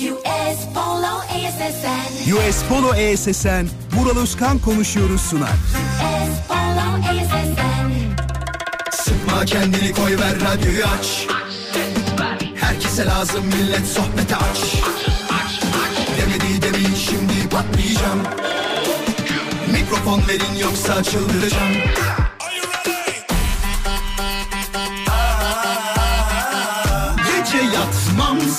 US Polo ASSN. US Polo ESSN, Vural Özkan konuşuyoruz sunar. US Polo ASSN. Sıkma kendini koy ver radyoyu aç Herkese lazım millet sohbete aç Demedi demin şimdi patlayacağım Mikrofon verin yoksa çıldıracağım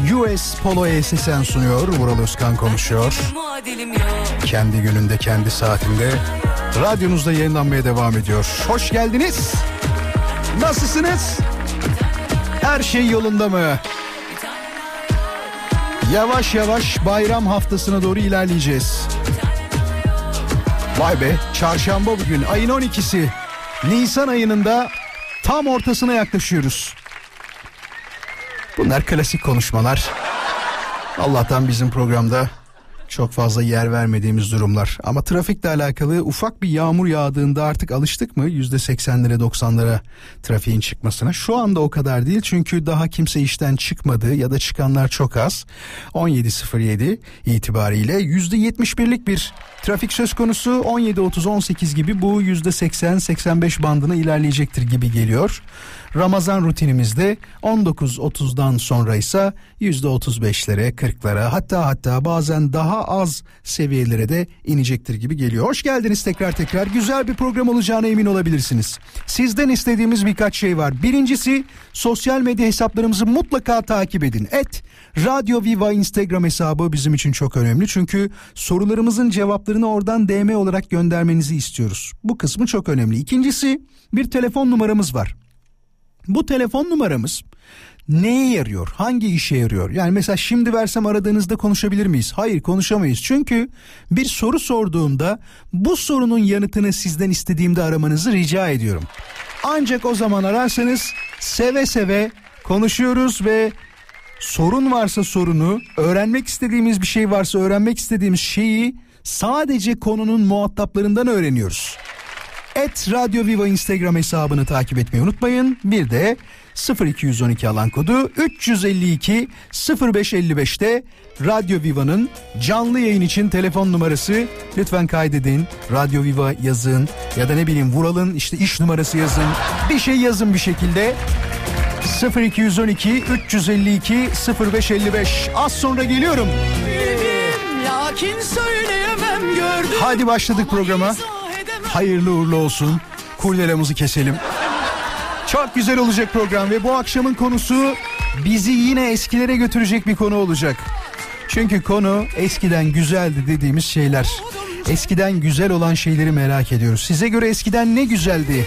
US Polo ESSN sunuyor. Vural Özkan konuşuyor. Kendi gününde kendi saatinde radyonuzda yayınlanmaya devam ediyor. Hoş geldiniz. Nasılsınız? Her şey yolunda mı? Yavaş yavaş bayram haftasına doğru ilerleyeceğiz. Vay be çarşamba bugün ayın 12'si. Nisan ayının da tam ortasına yaklaşıyoruz. Bunlar klasik konuşmalar. Allah'tan bizim programda çok fazla yer vermediğimiz durumlar. Ama trafikle alakalı ufak bir yağmur yağdığında artık alıştık mı yüzde seksenlere 90'lara trafiğin çıkmasına? Şu anda o kadar değil çünkü daha kimse işten çıkmadı ya da çıkanlar çok az. 17.07 itibariyle yüzde 71'lik bir trafik söz konusu 17.30-18 gibi bu yüzde 80-85 bandına ilerleyecektir gibi geliyor. Ramazan rutinimizde 19.30'dan sonra ise %35'lere 40'lara hatta hatta bazen daha az seviyelere de inecektir gibi geliyor. Hoş geldiniz tekrar tekrar güzel bir program olacağına emin olabilirsiniz. Sizden istediğimiz birkaç şey var. Birincisi sosyal medya hesaplarımızı mutlaka takip edin. Et Radyo Viva Instagram hesabı bizim için çok önemli. Çünkü sorularımızın cevaplarını oradan DM olarak göndermenizi istiyoruz. Bu kısmı çok önemli. İkincisi bir telefon numaramız var. Bu telefon numaramız neye yarıyor? Hangi işe yarıyor? Yani mesela şimdi versem aradığınızda konuşabilir miyiz? Hayır konuşamayız. Çünkü bir soru sorduğumda bu sorunun yanıtını sizden istediğimde aramanızı rica ediyorum. Ancak o zaman ararsanız seve seve konuşuyoruz ve sorun varsa sorunu, öğrenmek istediğimiz bir şey varsa öğrenmek istediğimiz şeyi sadece konunun muhataplarından öğreniyoruz. Et Radyo Viva Instagram hesabını takip etmeyi unutmayın. Bir de 0212 alan kodu 352 0555'te Radyo Viva'nın canlı yayın için telefon numarası lütfen kaydedin. Radyo Viva yazın ya da ne bileyim Vural'ın işte iş numarası yazın. Bir şey yazın bir şekilde. 0212 352 0555 az sonra geliyorum. Lakin söyleyemem gördüm. Hadi başladık programa. Hayırlı uğurlu olsun. Kurdelamızı keselim. Çok güzel olacak program ve bu akşamın konusu bizi yine eskilere götürecek bir konu olacak. Çünkü konu eskiden güzeldi dediğimiz şeyler. Eskiden güzel olan şeyleri merak ediyoruz. Size göre eskiden ne güzeldi?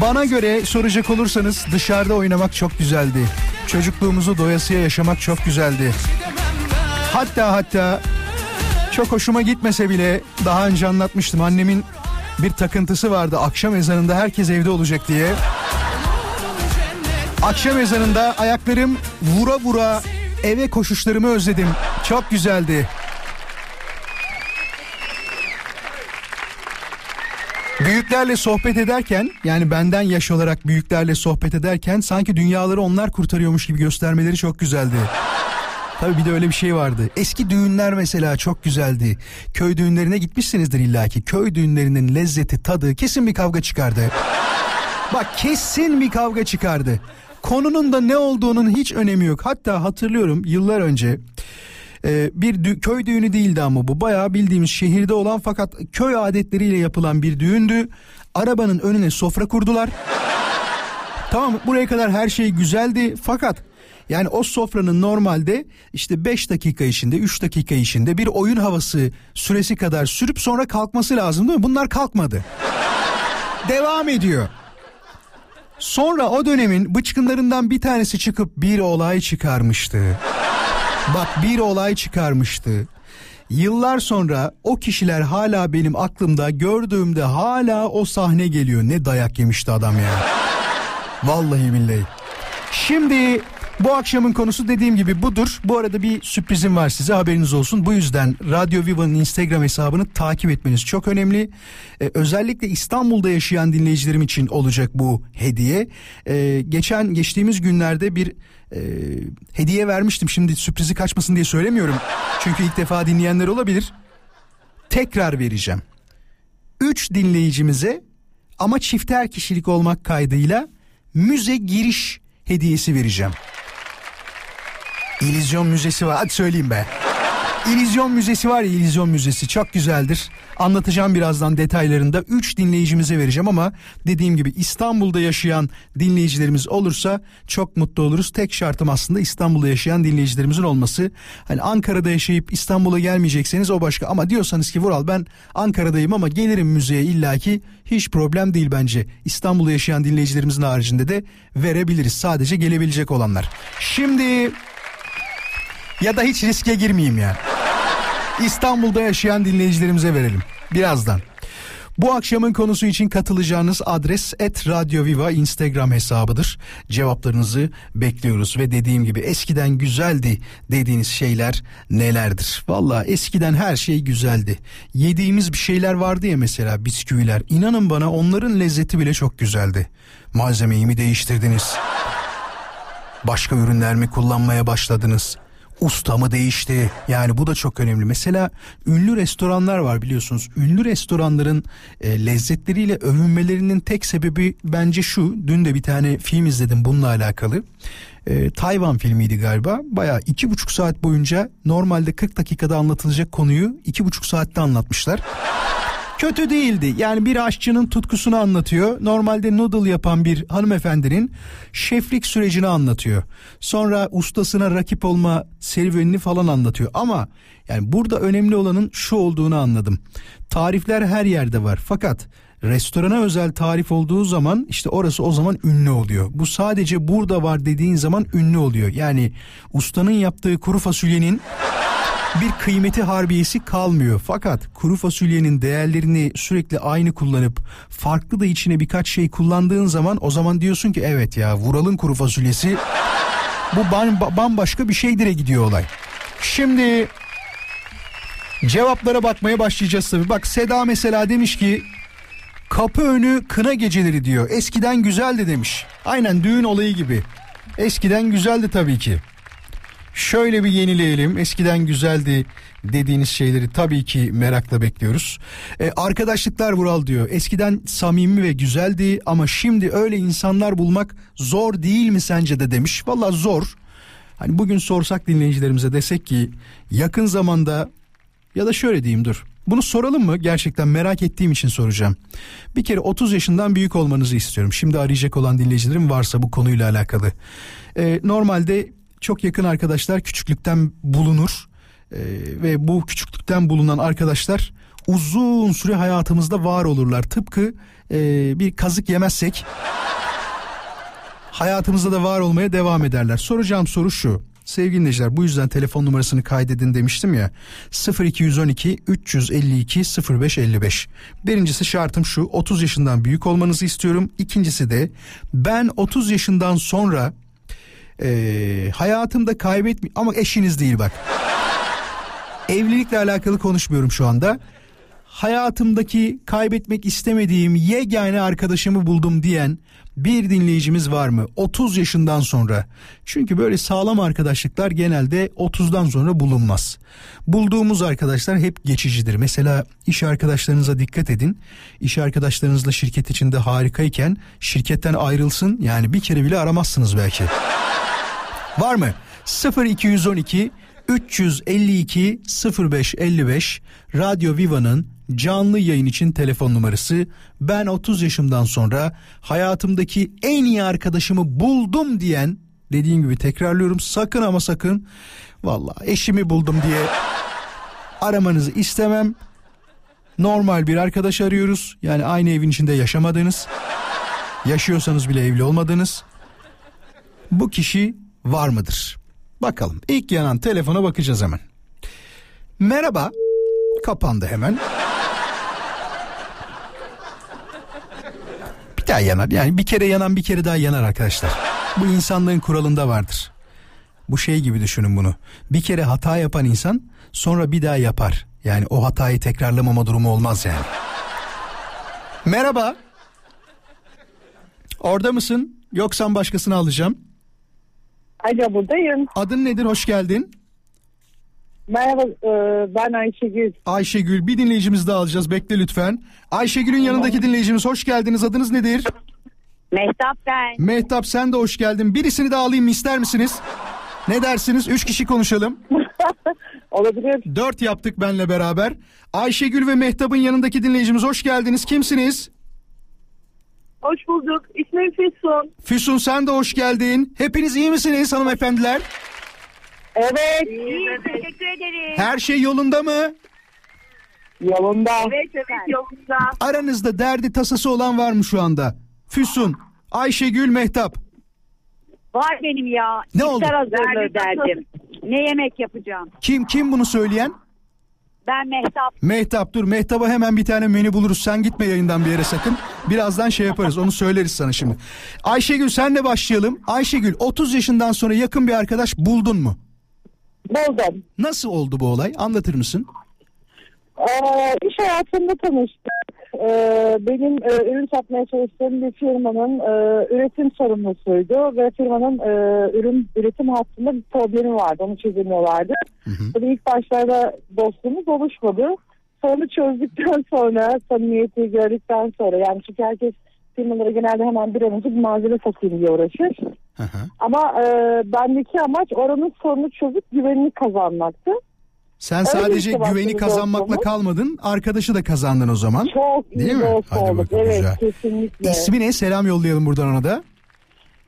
Bana göre soracak olursanız dışarıda oynamak çok güzeldi. Çocukluğumuzu doyasıya yaşamak çok güzeldi. Hatta hatta çok hoşuma gitmese bile daha önce anlatmıştım. Annemin bir takıntısı vardı akşam ezanında herkes evde olacak diye. Akşam ezanında ayaklarım vura vura eve koşuşlarımı özledim. Çok güzeldi. Büyüklerle sohbet ederken yani benden yaş olarak büyüklerle sohbet ederken sanki dünyaları onlar kurtarıyormuş gibi göstermeleri çok güzeldi. Tabii bir de öyle bir şey vardı. Eski düğünler mesela çok güzeldi. Köy düğünlerine gitmişsinizdir illaki. Köy düğünlerinin lezzeti, tadı kesin bir kavga çıkardı. Bak kesin bir kavga çıkardı. Konunun da ne olduğunun hiç önemi yok. Hatta hatırlıyorum yıllar önce e, bir dü- köy düğünü değildi ama bu bayağı bildiğimiz şehirde olan fakat köy adetleriyle yapılan bir düğündü. Arabanın önüne sofra kurdular. Tamam buraya kadar her şey güzeldi fakat yani o sofranın normalde işte 5 dakika içinde 3 dakika içinde bir oyun havası süresi kadar sürüp sonra kalkması lazım değil mi? Bunlar kalkmadı. Devam ediyor. Sonra o dönemin bıçkınlarından bir tanesi çıkıp bir olay çıkarmıştı. Bak bir olay çıkarmıştı. Yıllar sonra o kişiler hala benim aklımda gördüğümde hala o sahne geliyor. Ne dayak yemişti adam ya. Vallahi billahi. Şimdi bu akşamın konusu dediğim gibi budur. Bu arada bir sürprizim var size haberiniz olsun. Bu yüzden Radyo Viva'nın Instagram hesabını takip etmeniz çok önemli. Ee, özellikle İstanbul'da yaşayan dinleyicilerim için olacak bu hediye. Ee, geçen geçtiğimiz günlerde bir e, hediye vermiştim. Şimdi sürprizi kaçmasın diye söylemiyorum. Çünkü ilk defa dinleyenler olabilir. Tekrar vereceğim. 3 dinleyicimize ama çifter kişilik olmak kaydıyla müze giriş hediyesi vereceğim. İllüzyon Müzesi var. Hadi söyleyeyim be. İllüzyon Müzesi var ya İllüzyon Müzesi çok güzeldir. Anlatacağım birazdan detaylarında. 3 dinleyicimize vereceğim ama dediğim gibi İstanbul'da yaşayan dinleyicilerimiz olursa çok mutlu oluruz. Tek şartım aslında İstanbul'da yaşayan dinleyicilerimizin olması. Hani Ankara'da yaşayıp İstanbul'a gelmeyecekseniz o başka. Ama diyorsanız ki Vural ben Ankara'dayım ama gelirim müzeye illaki hiç problem değil bence. İstanbul'da yaşayan dinleyicilerimizin haricinde de verebiliriz. Sadece gelebilecek olanlar. Şimdi ya da hiç riske girmeyeyim yani. İstanbul'da yaşayan dinleyicilerimize verelim. Birazdan. Bu akşamın konusu için katılacağınız adres et Radyo Viva Instagram hesabıdır. Cevaplarınızı bekliyoruz ve dediğim gibi eskiden güzeldi dediğiniz şeyler nelerdir? Valla eskiden her şey güzeldi. Yediğimiz bir şeyler vardı ya mesela bisküviler. İnanın bana onların lezzeti bile çok güzeldi. Malzemeyi mi değiştirdiniz? Başka ürünler mi kullanmaya başladınız? Usta mı değişti? Yani bu da çok önemli. Mesela ünlü restoranlar var biliyorsunuz. Ünlü restoranların e, lezzetleriyle övünmelerinin tek sebebi bence şu. Dün de bir tane film izledim bununla alakalı. E, Tayvan filmiydi galiba. Baya iki buçuk saat boyunca normalde 40 dakikada anlatılacak konuyu iki buçuk saatte anlatmışlar. Kötü değildi. Yani bir aşçının tutkusunu anlatıyor. Normalde noodle yapan bir hanımefendinin şeflik sürecini anlatıyor. Sonra ustasına rakip olma serüvenini falan anlatıyor. Ama yani burada önemli olanın şu olduğunu anladım. Tarifler her yerde var. Fakat restorana özel tarif olduğu zaman işte orası o zaman ünlü oluyor. Bu sadece burada var dediğin zaman ünlü oluyor. Yani ustanın yaptığı kuru fasulyenin bir kıymeti harbiyesi kalmıyor. Fakat kuru fasulyenin değerlerini sürekli aynı kullanıp farklı da içine birkaç şey kullandığın zaman o zaman diyorsun ki evet ya Vural'ın kuru fasulyesi bu bambaşka bir şeydire gidiyor olay. Şimdi cevaplara bakmaya başlayacağız tabii. Bak Seda mesela demiş ki kapı önü kına geceleri diyor. Eskiden güzeldi demiş. Aynen düğün olayı gibi. Eskiden güzeldi tabii ki. Şöyle bir yenileyelim. Eskiden güzeldi dediğiniz şeyleri tabii ki merakla bekliyoruz. Ee, arkadaşlıklar Vural diyor. Eskiden samimi ve güzeldi ama şimdi öyle insanlar bulmak zor değil mi sence de demiş. Valla zor. Hani bugün sorsak dinleyicilerimize desek ki yakın zamanda ya da şöyle diyeyim dur. Bunu soralım mı? Gerçekten merak ettiğim için soracağım. Bir kere 30 yaşından büyük olmanızı istiyorum. Şimdi arayacak olan dinleyicilerim varsa bu konuyla alakalı. Ee, normalde çok yakın arkadaşlar küçüklükten bulunur ee, ve bu küçüklükten bulunan arkadaşlar uzun süre hayatımızda var olurlar. Tıpkı e, bir kazık yemezsek hayatımızda da var olmaya devam ederler. Soracağım soru şu. Sevgili dinleyiciler bu yüzden telefon numarasını kaydedin demiştim ya 0212 352 0555 birincisi şartım şu 30 yaşından büyük olmanızı istiyorum İkincisi de ben 30 yaşından sonra e, hayatımda kaybetmi ama eşiniz değil bak. Evlilikle alakalı konuşmuyorum şu anda. Hayatımdaki kaybetmek istemediğim yegane arkadaşımı buldum diyen bir dinleyicimiz var mı? 30 yaşından sonra. Çünkü böyle sağlam arkadaşlıklar genelde 30'dan sonra bulunmaz. Bulduğumuz arkadaşlar hep geçicidir. Mesela iş arkadaşlarınıza dikkat edin. İş arkadaşlarınızla şirket içinde harikayken şirketten ayrılsın yani bir kere bile aramazsınız belki. Var mı? 0212 352 0555 Radyo Viva'nın canlı yayın için telefon numarası. Ben 30 yaşımdan sonra hayatımdaki en iyi arkadaşımı buldum diyen dediğim gibi tekrarlıyorum sakın ama sakın valla eşimi buldum diye aramanızı istemem. Normal bir arkadaş arıyoruz. Yani aynı evin içinde yaşamadığınız, yaşıyorsanız bile evli olmadığınız. Bu kişi var mıdır? Bakalım. İlk yanan telefona bakacağız hemen. Merhaba. Kapandı hemen. Bir daha yanar. Yani bir kere yanan bir kere daha yanar arkadaşlar. Bu insanlığın kuralında vardır. Bu şey gibi düşünün bunu. Bir kere hata yapan insan sonra bir daha yapar. Yani o hatayı tekrarlamama durumu olmaz yani. Merhaba. Orada mısın? Yoksa başkasını alacağım. Alo buradayım. Adın nedir? Hoş geldin. Merhaba e, ben Ayşegül. Ayşegül bir dinleyicimiz daha alacağız. Bekle lütfen. Ayşegül'ün yanındaki dinleyicimiz hoş geldiniz. Adınız nedir? Mehtap ben. Mehtap sen de hoş geldin. Birisini de alayım mı ister misiniz? Ne dersiniz? Üç kişi konuşalım. Olabilir. Dört yaptık benle beraber. Ayşegül ve Mehtap'ın yanındaki dinleyicimiz hoş geldiniz. Kimsiniz? Hoş bulduk. İsmim Füsun. Füsun sen de hoş geldin. Hepiniz iyi misiniz hanımefendiler? Evet. İyi teşekkür ederim. Her şey yolunda mı? Yolunda. Evet evet yolunda. Aranızda derdi tasası olan var mı şu anda? Füsun, Ayşegül, Mehtap. Var benim ya. Ne oldu? İftar hazırlığı derdim. Ne yemek yapacağım? Kim kim bunu söyleyen? Ben Mehtap. Mehtap dur Mehtap'a hemen bir tane menü buluruz. Sen gitme yayından bir yere sakın. Birazdan şey yaparız onu söyleriz sana şimdi. Ayşegül senle başlayalım. Ayşegül 30 yaşından sonra yakın bir arkadaş buldun mu? Buldum. Nasıl oldu bu olay? Anlatır mısın? Ee, iş hayatında tanıştık. Ee, benim e, ürün satmaya çalıştığım bir firmanın e, üretim sorumlusuydu ve firmanın e, ürün üretim hattında bir problemi vardı. Onu çözemiyorlardı. Tabii ilk başlarda dostluğumuz oluşmadı. Sonra çözdükten sonra samimiyeti gördükten sonra yani çünkü herkes firmalara genelde hemen bir an önce bir malzeme satayım diye uğraşır. Hı hı. Ama e, bendeki amaç oranın sorunu çözüp güvenini kazanmaktı. Sen sadece işte başladı güveni kazanmakla dostluğumuz. kalmadın. Arkadaşı da kazandın o zaman. Çok iyi Değil mi? dost Hadi bakalım, Evet güzel. kesinlikle. İsmi ne? Selam yollayalım buradan ona da.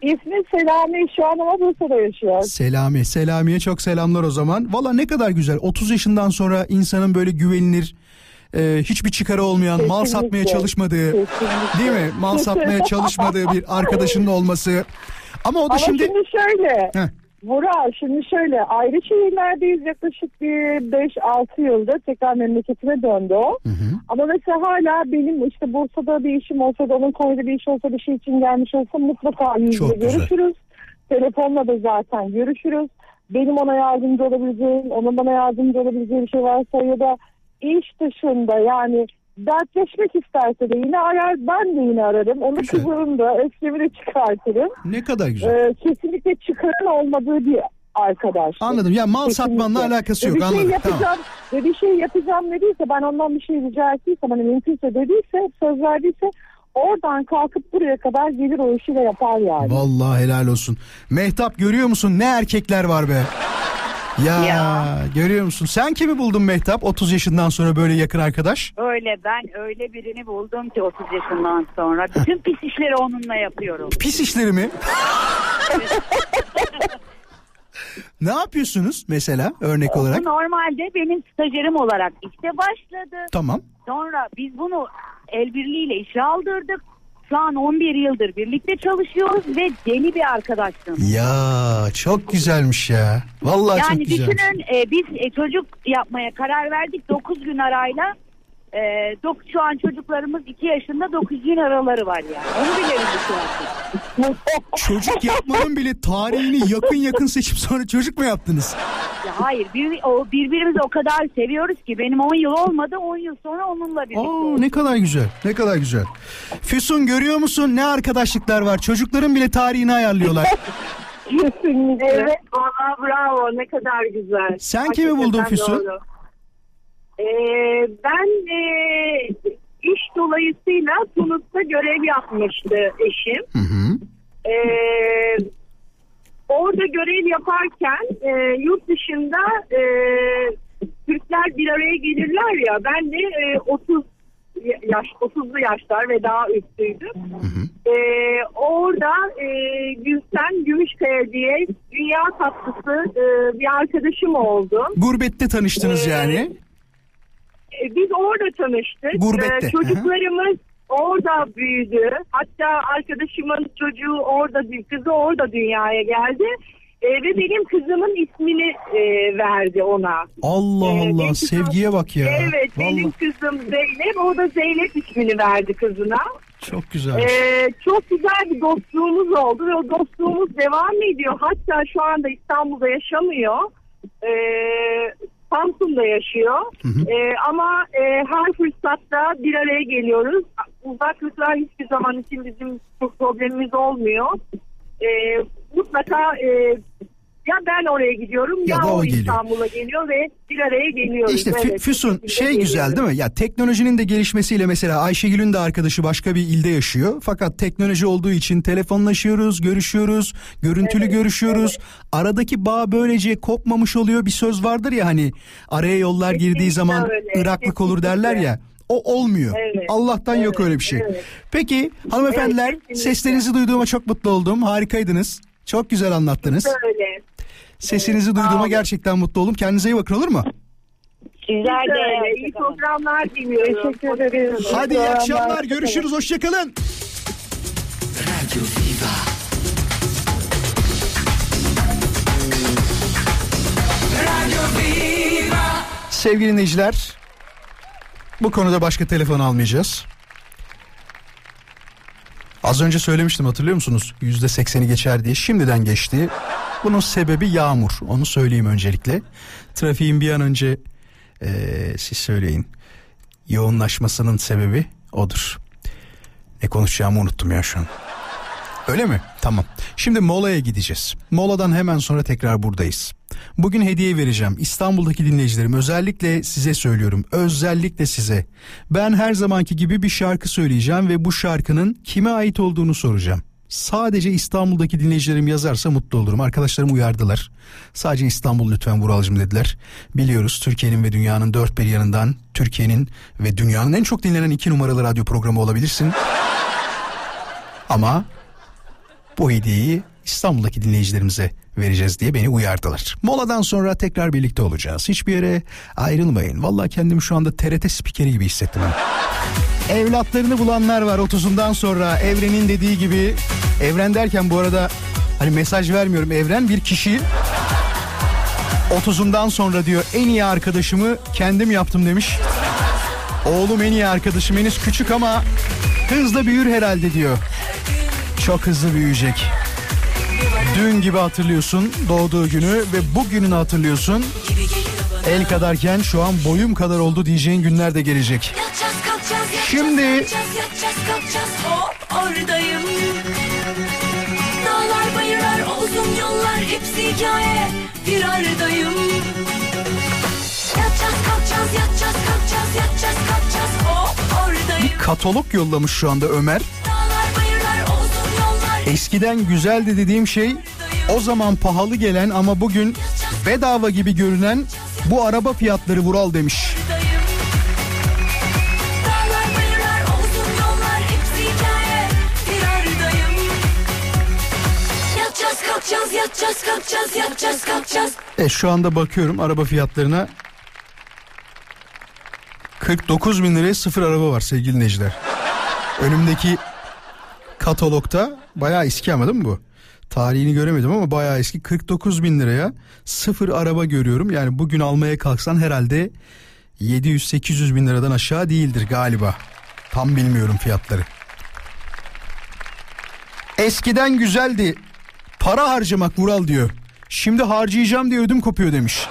İsmi Selami şu an ama Bursa'da yaşıyor. Selami. Selami'ye çok selamlar o zaman. Valla ne kadar güzel. 30 yaşından sonra insanın böyle güvenilir, e, hiçbir çıkarı olmayan, mal Kesinlikle. satmaya çalışmadığı, Kesinlikle. değil mi? Mal satmaya çalışmadığı bir arkadaşının olması. Ama o da Ama şimdi... şimdi, şöyle. Heh. Burak şimdi şöyle ayrı şehirlerdeyiz yaklaşık bir 5-6 yıldır tekrar memleketine döndü o. Ama mesela hala benim işte Bursa'da bir işim olsa da onun Konya'da bir iş olsa bir şey için gelmiş olsa mutlaka yüzle görüşürüz. Telefonla da zaten görüşürüz. Benim ona yardımcı olabileceğim, onun bana yardımcı olabileceği bir şey varsa ya da iş dışında yani dertleşmek isterse de yine arar ben de yine ararım. Onu Güzel. kızarım da öfkemi de çıkartırım. Ne kadar güzel. Ee, kesinlikle çıkarın olmadığı bir arkadaş. Anladım. Ya mal Kesinlikle. satmanla alakası Ve yok. bir şey Anladım. yapacağım, Tamam. Ve bir şey yapacağım dediyse ben ondan bir şey rica ettiysem hani mümkünse dediyse söz verdiyse oradan kalkıp buraya kadar gelir o işi de yapar yani. Vallahi helal olsun. Mehtap görüyor musun? Ne erkekler var be. Ya, görüyor musun? Sen kimi buldun Mehtap 30 yaşından sonra böyle yakın arkadaş? Öyle ben öyle birini buldum ki 30 yaşından sonra. Bütün pis işleri onunla yapıyorum. Pis işleri mi? ne yapıyorsunuz mesela örnek olarak? Bu normalde benim stajyerim olarak işte başladı. Tamam. Sonra biz bunu el birliğiyle işe aldırdık. Şu an 11 yıldır birlikte çalışıyoruz ve deli bir arkadaşlığımız. Ya çok güzelmiş ya. Vallahi çok Yani güzelmiş. düşünün e, biz e, çocuk yapmaya karar verdik 9 gün arayla. E, dok, şu an çocuklarımız 2 yaşında 9 gün araları var yani. Onu bile bildik Çocuk yapmanın bile tarihini yakın yakın seçip sonra çocuk mu yaptınız? Ya hayır bir, o, birbirimizi o kadar seviyoruz ki benim 10 yıl olmadı 10 yıl sonra onunla birlikte Aa, olduk. ne kadar güzel. Ne kadar güzel. Füsun görüyor musun ne arkadaşlıklar var? Çocukların bile tarihini ayarlıyorlar. Kesinlikle. Evet valla bravo ne kadar güzel. Sen kimi buldun Hakikaten Füsun? doğru. Ee, ben e, iş dolayısıyla Tunus'ta görev yapmıştı eşim. Hı hı. Ee, orada görev yaparken e, yurt dışında e, Türkler bir araya gelirler ya ben de e, 30 yaş 30'lu yaşlar ve daha üstüydüm. Ee, orada e, Gülsen Gümüşkaya diye dünya tatlısı e, bir arkadaşım oldu. Gurbette tanıştınız Ee, yani. E, biz orada tanıştık. Gurbette, Ee, çocuklarımız orada büyüdü. Hatta arkadaşımın çocuğu orada, kızı orada dünyaya geldi. E, ve benim kızımın ismini e, verdi ona. Allah Ee, benim Allah kızım- sevgiye bak ya. Evet Vallahi benim kızım Zeynep o da Zeynep ismini verdi kızına. çok güzel. Ee, çok güzel bir dostluğumuz oldu ve o dostluğumuz devam ediyor. Hatta şu anda İstanbul'da yaşamıyor. Ee, Samsun'da yaşıyor. Ee, ama e, her fırsatta bir araya geliyoruz. Uzaklıklar hiçbir zaman için bizim çok problemimiz olmuyor. Ee, mutlaka e, ya ben oraya gidiyorum ya, Ya da o o. İstanbul'a geliyor ve bir araya geliyoruz. İşte Evet, Füsun şey güzel geliyoruz. değil mi? Ya teknolojinin de gelişmesiyle mesela Ayşegül'ün de arkadaşı başka bir ilde yaşıyor. Fakat teknoloji olduğu için telefonlaşıyoruz, görüşüyoruz, görüntülü görüşüyoruz. Aradaki bağ böylece kopmamış oluyor. Bir söz vardır ya hani araya yollar girdiği Kesinlikle zaman öyle, Iraklık olur derler ya. O olmuyor. Evet, Allah'tan yok evet, öyle bir şey. evet. Peki hanımefendiler Evet, kesinlikle. seslerinizi duyduğuma çok mutlu oldum. Harikaydınız. Çok güzel anlattınız. Böyle. Sesinizi duyduğuma gerçekten mutlu oldum. Kendinize iyi bakın olur mu? Sizler de. İyi programlar diliyorum. Teşekkür ederiz. Hadi iyi akşamlar. Görüşürüz. Hoşçakalın. Sevgili dinleyiciler, bu konuda başka telefon almayacağız. Az önce söylemiştim hatırlıyor musunuz? Yüzde sekseni geçer diye şimdiden geçti. Bunun sebebi yağmur. Onu söyleyeyim öncelikle. Trafiğin bir an önce eee, siz söyleyin yoğunlaşmasının sebebi odur. Ne konuşacağımı unuttum ya şu an. Öyle mi? Tamam. Şimdi molaya gideceğiz. Moladan hemen sonra tekrar buradayız. Bugün hediye vereceğim. İstanbul'daki dinleyicilerim özellikle size söylüyorum. Özellikle size. Ben her zamanki gibi bir şarkı söyleyeceğim ve bu şarkının kime ait olduğunu soracağım. Sadece İstanbul'daki dinleyicilerim yazarsa mutlu olurum. Arkadaşlarım uyardılar. Sadece İstanbul lütfen Vuralcım dediler. Biliyoruz Türkiye'nin ve dünyanın dört bir yanından Türkiye'nin ve dünyanın en çok dinlenen iki numaralı radyo programı olabilirsin. Ama bu hediyeyi İstanbul'daki dinleyicilerimize vereceğiz diye beni uyardılar. Moladan sonra tekrar birlikte olacağız. Hiçbir yere ayrılmayın. Vallahi kendimi şu anda TRT spikeri gibi hissettim. ha. Evlatlarını bulanlar var 30'undan sonra Evren'in dediği gibi Evren derken bu arada hani mesaj vermiyorum Evren bir kişi 30'undan sonra diyor en iyi arkadaşımı kendim yaptım demiş. Oğlum en iyi arkadaşım henüz küçük ama hızla büyür herhalde diyor. Çok hızlı büyüyecek. Dün gibi hatırlıyorsun doğduğu günü ve bugününü hatırlıyorsun. El kadarken şu an boyum kadar oldu diyeceğin günler de gelecek. Yatacağız kalkacağız yatacağız Şimdi- kalkacağız yatacağız kalkacağız hop oradayım Dağlar bayırlar uzun yollar hepsi hikaye bir aradayım Yatacağız kalkacağız yatacağız kalkacağız yatacağız kalkacağız hop oradayım Katalog yollamış şu anda Ömer. Eskiden güzeldi dediğim şey o zaman pahalı gelen ama bugün bedava gibi görünen bu araba fiyatları Vural demiş. E şu anda bakıyorum araba fiyatlarına 49 bin liraya sıfır araba var sevgili dinleyiciler. Önümdeki katalogda bayağı eski ama değil mi bu? Tarihini göremedim ama bayağı eski 49 bin liraya sıfır araba görüyorum. Yani bugün almaya kalksan herhalde 700-800 bin liradan aşağı değildir galiba. Tam bilmiyorum fiyatları. Eskiden güzeldi. Para harcamak Vural diyor. Şimdi harcayacağım diye ödüm kopuyor demiş.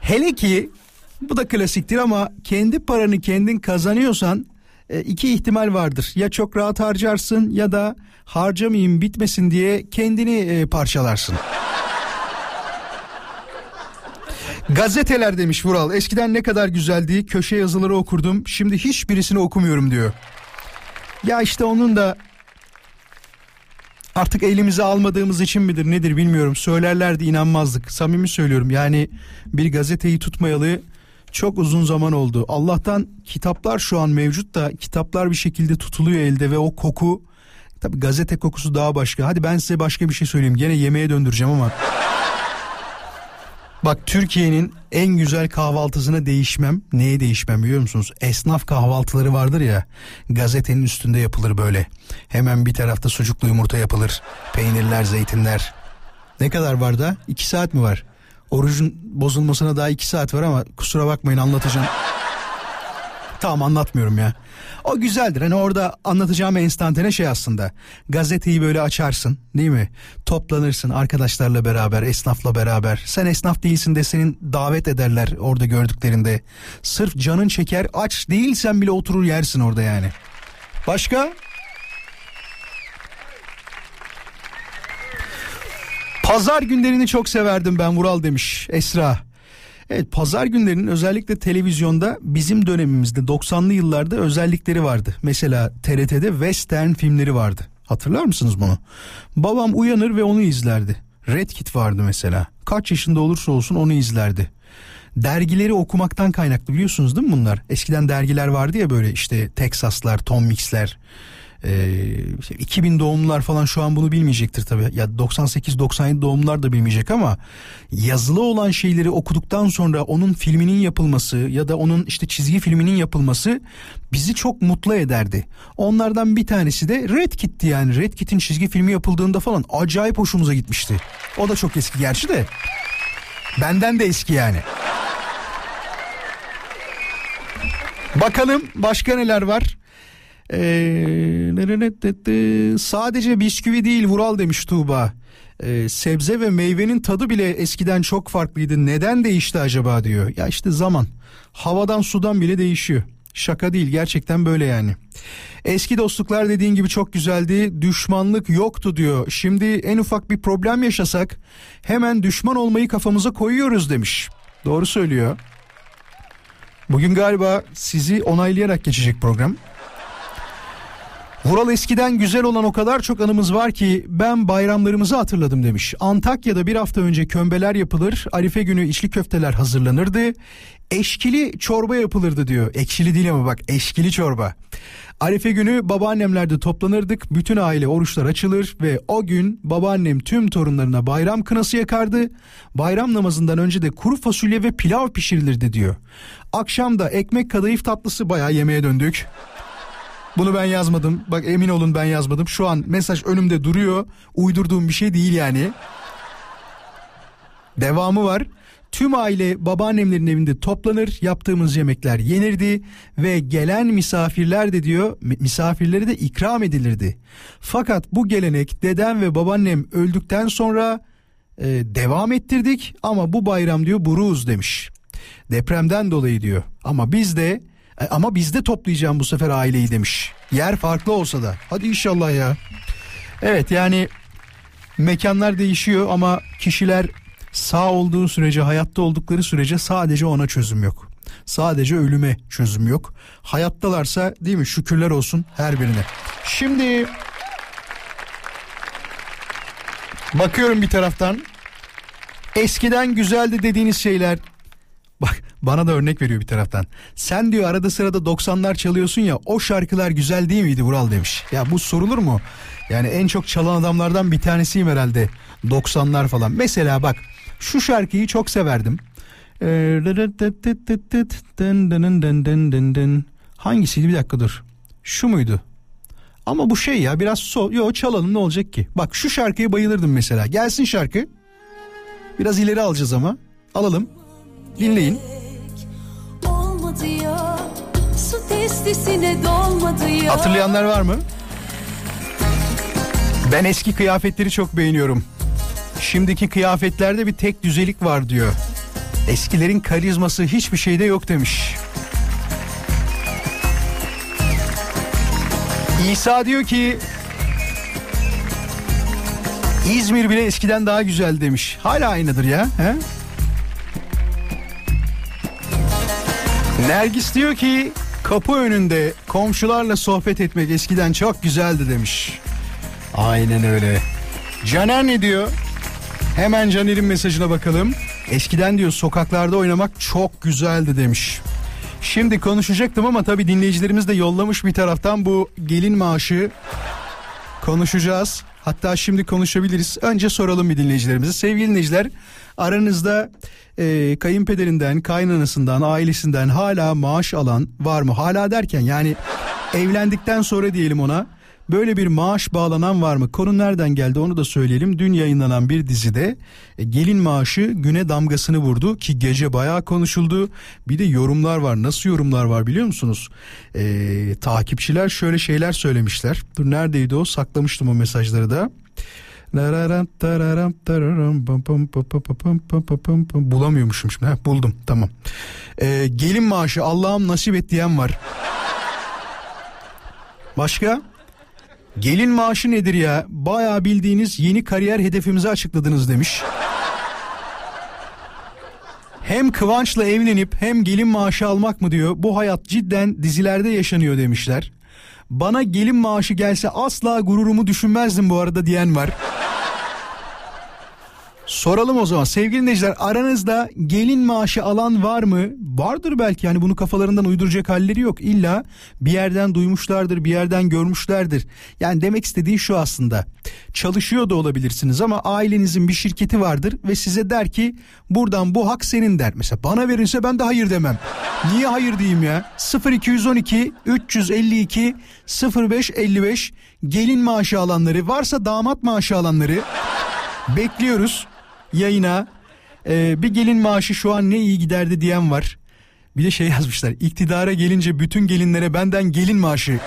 Hele ki bu da klasiktir ama kendi paranı kendin kazanıyorsan e, iki ihtimal vardır. Ya çok rahat harcarsın ya da harcamayayım bitmesin diye kendini e, parçalarsın. Gazeteler demiş Vural. Eskiden ne kadar güzeldi. Köşe yazıları okurdum. Şimdi hiçbirisini okumuyorum diyor. Ya işte onun da artık elimize almadığımız için midir nedir bilmiyorum. Söylerlerdi inanmazdık. Samimi söylüyorum yani bir gazeteyi tutmayalı çok uzun zaman oldu. Allah'tan kitaplar şu an mevcut da kitaplar bir şekilde tutuluyor elde ve o koku tabi gazete kokusu daha başka. Hadi ben size başka bir şey söyleyeyim. Gene yemeğe döndüreceğim ama. Bak Türkiye'nin en güzel kahvaltısına değişmem. Neye değişmem biliyor musunuz? Esnaf kahvaltıları vardır ya. Gazetenin üstünde yapılır böyle. Hemen bir tarafta sucuklu yumurta yapılır. Peynirler, zeytinler. Ne kadar var da? 2 saat mi var? Orucun bozulmasına daha 2 saat var ama kusura bakmayın anlatacağım. tamam anlatmıyorum ya. O güzeldir. Hani orada anlatacağım enstantane şey aslında. Gazeteyi böyle açarsın değil mi? Toplanırsın arkadaşlarla beraber, esnafla beraber. Sen esnaf değilsin de senin davet ederler orada gördüklerinde. Sırf canın çeker aç değilsen bile oturur yersin orada yani. Başka? Pazar günlerini çok severdim ben Vural demiş Esra. Evet pazar günlerinin özellikle televizyonda bizim dönemimizde 90'lı yıllarda özellikleri vardı. Mesela TRT'de western filmleri vardı. Hatırlar mısınız bunu? Babam uyanır ve onu izlerdi. Red Kit vardı mesela. Kaç yaşında olursa olsun onu izlerdi. Dergileri okumaktan kaynaklı biliyorsunuz değil mi bunlar? Eskiden dergiler vardı ya böyle işte Texaslar, Tom Mix'ler. Ee, işte 2000 doğumlular falan şu an bunu bilmeyecektir tabii. Ya 98-97 doğumlular da bilmeyecek ama yazılı olan şeyleri okuduktan sonra onun filminin yapılması ya da onun işte çizgi filminin yapılması bizi çok mutlu ederdi. Onlardan bir tanesi de Red Kit'ti yani. Red Kit'in çizgi filmi yapıldığında falan acayip hoşumuza gitmişti. O da çok eski gerçi de. Benden de eski yani. Bakalım başka neler var? Ee, sadece bisküvi değil Vural demiş Tuğba. Ee, sebze ve meyvenin tadı bile eskiden çok farklıydı. Neden değişti acaba diyor. Ya işte zaman. Havadan sudan bile değişiyor. Şaka değil gerçekten böyle yani. Eski dostluklar dediğin gibi çok güzeldi. Düşmanlık yoktu diyor. Şimdi en ufak bir problem yaşasak hemen düşman olmayı kafamıza koyuyoruz demiş. Doğru söylüyor. Bugün galiba sizi onaylayarak geçecek program. Vural eskiden güzel olan o kadar çok anımız var ki ben bayramlarımızı hatırladım demiş. Antakya'da bir hafta önce kömbeler yapılır, Arife günü içli köfteler hazırlanırdı. Eşkili çorba yapılırdı diyor. Ekşili değil ama bak eşkili çorba. Arife günü babaannemlerde toplanırdık. Bütün aile oruçlar açılır ve o gün babaannem tüm torunlarına bayram kınası yakardı. Bayram namazından önce de kuru fasulye ve pilav pişirilirdi diyor. Akşam da ekmek kadayıf tatlısı bayağı yemeğe döndük. Bunu ben yazmadım. Bak emin olun ben yazmadım. Şu an mesaj önümde duruyor. Uydurduğum bir şey değil yani. Devamı var. Tüm aile babaannemlerin evinde toplanır, yaptığımız yemekler yenirdi ve gelen misafirler de diyor, misafirlere de ikram edilirdi. Fakat bu gelenek dedem ve babaannem öldükten sonra e, devam ettirdik ama bu bayram diyor buruz demiş. Depremden dolayı diyor. Ama biz de e, ama bizde toplayacağım bu sefer aileyi demiş. Yer farklı olsa da. Hadi inşallah ya. Evet yani mekanlar değişiyor ama kişiler sağ olduğu sürece hayatta oldukları sürece sadece ona çözüm yok. Sadece ölüme çözüm yok. Hayattalarsa değil mi şükürler olsun her birine. Şimdi bakıyorum bir taraftan eskiden güzeldi dediğiniz şeyler Bak bana da örnek veriyor bir taraftan. Sen diyor arada sırada 90'lar çalıyorsun ya o şarkılar güzel değil miydi Vural demiş. Ya bu sorulur mu? Yani en çok çalan adamlardan bir tanesiyim herhalde. 90'lar falan. Mesela bak şu şarkıyı çok severdim. Hangisiydi bir dakika dur. Şu muydu? Ama bu şey ya biraz so yo çalalım ne olacak ki? Bak şu şarkıya bayılırdım mesela. Gelsin şarkı. Biraz ileri alacağız ama. Alalım. Dinleyin. Su testisine dolmadı ya Hatırlayanlar var mı? Ben eski kıyafetleri çok beğeniyorum. Şimdiki kıyafetlerde bir tek düzelik var diyor. Eskilerin karizması hiçbir şeyde yok demiş. İsa diyor ki İzmir bile eskiden daha güzel demiş. Hala aynıdır ya. He? Nergis diyor ki kapı önünde komşularla sohbet etmek eskiden çok güzeldi demiş. Aynen öyle. Caner ne diyor? Hemen Caner'in mesajına bakalım. Eskiden diyor sokaklarda oynamak çok güzeldi demiş. Şimdi konuşacaktım ama tabii dinleyicilerimiz de yollamış bir taraftan bu gelin maaşı konuşacağız. Hatta şimdi konuşabiliriz. Önce soralım bir dinleyicilerimize. Sevgili dinleyiciler aranızda e, kayınpederinden, kaynanasından, ailesinden hala maaş alan var mı? Hala derken yani evlendikten sonra diyelim ona böyle bir maaş bağlanan var mı? Konu nereden geldi onu da söyleyelim. Dün yayınlanan bir dizide e, gelin maaşı güne damgasını vurdu ki gece bayağı konuşuldu. Bir de yorumlar var. Nasıl yorumlar var biliyor musunuz? E, takipçiler şöyle şeyler söylemişler. Dur neredeydi o? Saklamıştım o mesajları da. Bulamıyormuşum şimdi. Heh, buldum tamam. Ee, gelin maaşı Allah'ım nasip et diyen var. Başka? Gelin maaşı nedir ya? Bayağı bildiğiniz yeni kariyer hedefimizi açıkladınız demiş. Hem Kıvanç'la evlenip hem gelin maaşı almak mı diyor. Bu hayat cidden dizilerde yaşanıyor demişler. Bana gelin maaşı gelse asla gururumu düşünmezdim bu arada diyen var. Soralım o zaman sevgili dinleyiciler aranızda gelin maaşı alan var mı? Vardır belki yani bunu kafalarından uyduracak halleri yok. İlla bir yerden duymuşlardır bir yerden görmüşlerdir. Yani demek istediği şu aslında çalışıyor da olabilirsiniz ama ailenizin bir şirketi vardır ve size der ki buradan bu hak senin der. Mesela bana verirse ben de hayır demem. Niye hayır diyeyim ya? 0212 352 0555 gelin maaşı alanları varsa damat maaşı alanları bekliyoruz yayına. Ee, bir gelin maaşı şu an ne iyi giderdi diyen var. Bir de şey yazmışlar. İktidara gelince bütün gelinlere benden gelin maaşı.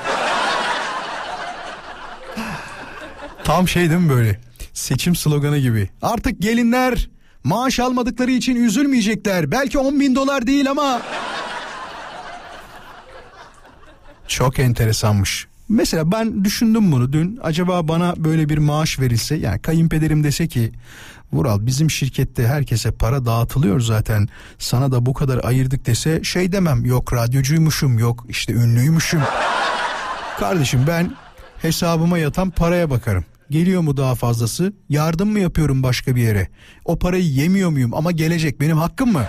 Tam şey değil mi böyle? Seçim sloganı gibi. Artık gelinler maaş almadıkları için üzülmeyecekler. Belki 10 bin dolar değil ama... Çok enteresanmış. Mesela ben düşündüm bunu dün. Acaba bana böyle bir maaş verilse yani kayınpederim dese ki Vural bizim şirkette herkese para dağıtılıyor zaten. Sana da bu kadar ayırdık dese şey demem. Yok radyocuymuşum yok işte ünlüymüşüm. Kardeşim ben hesabıma yatan paraya bakarım. Geliyor mu daha fazlası? Yardım mı yapıyorum başka bir yere? O parayı yemiyor muyum ama gelecek benim hakkım mı?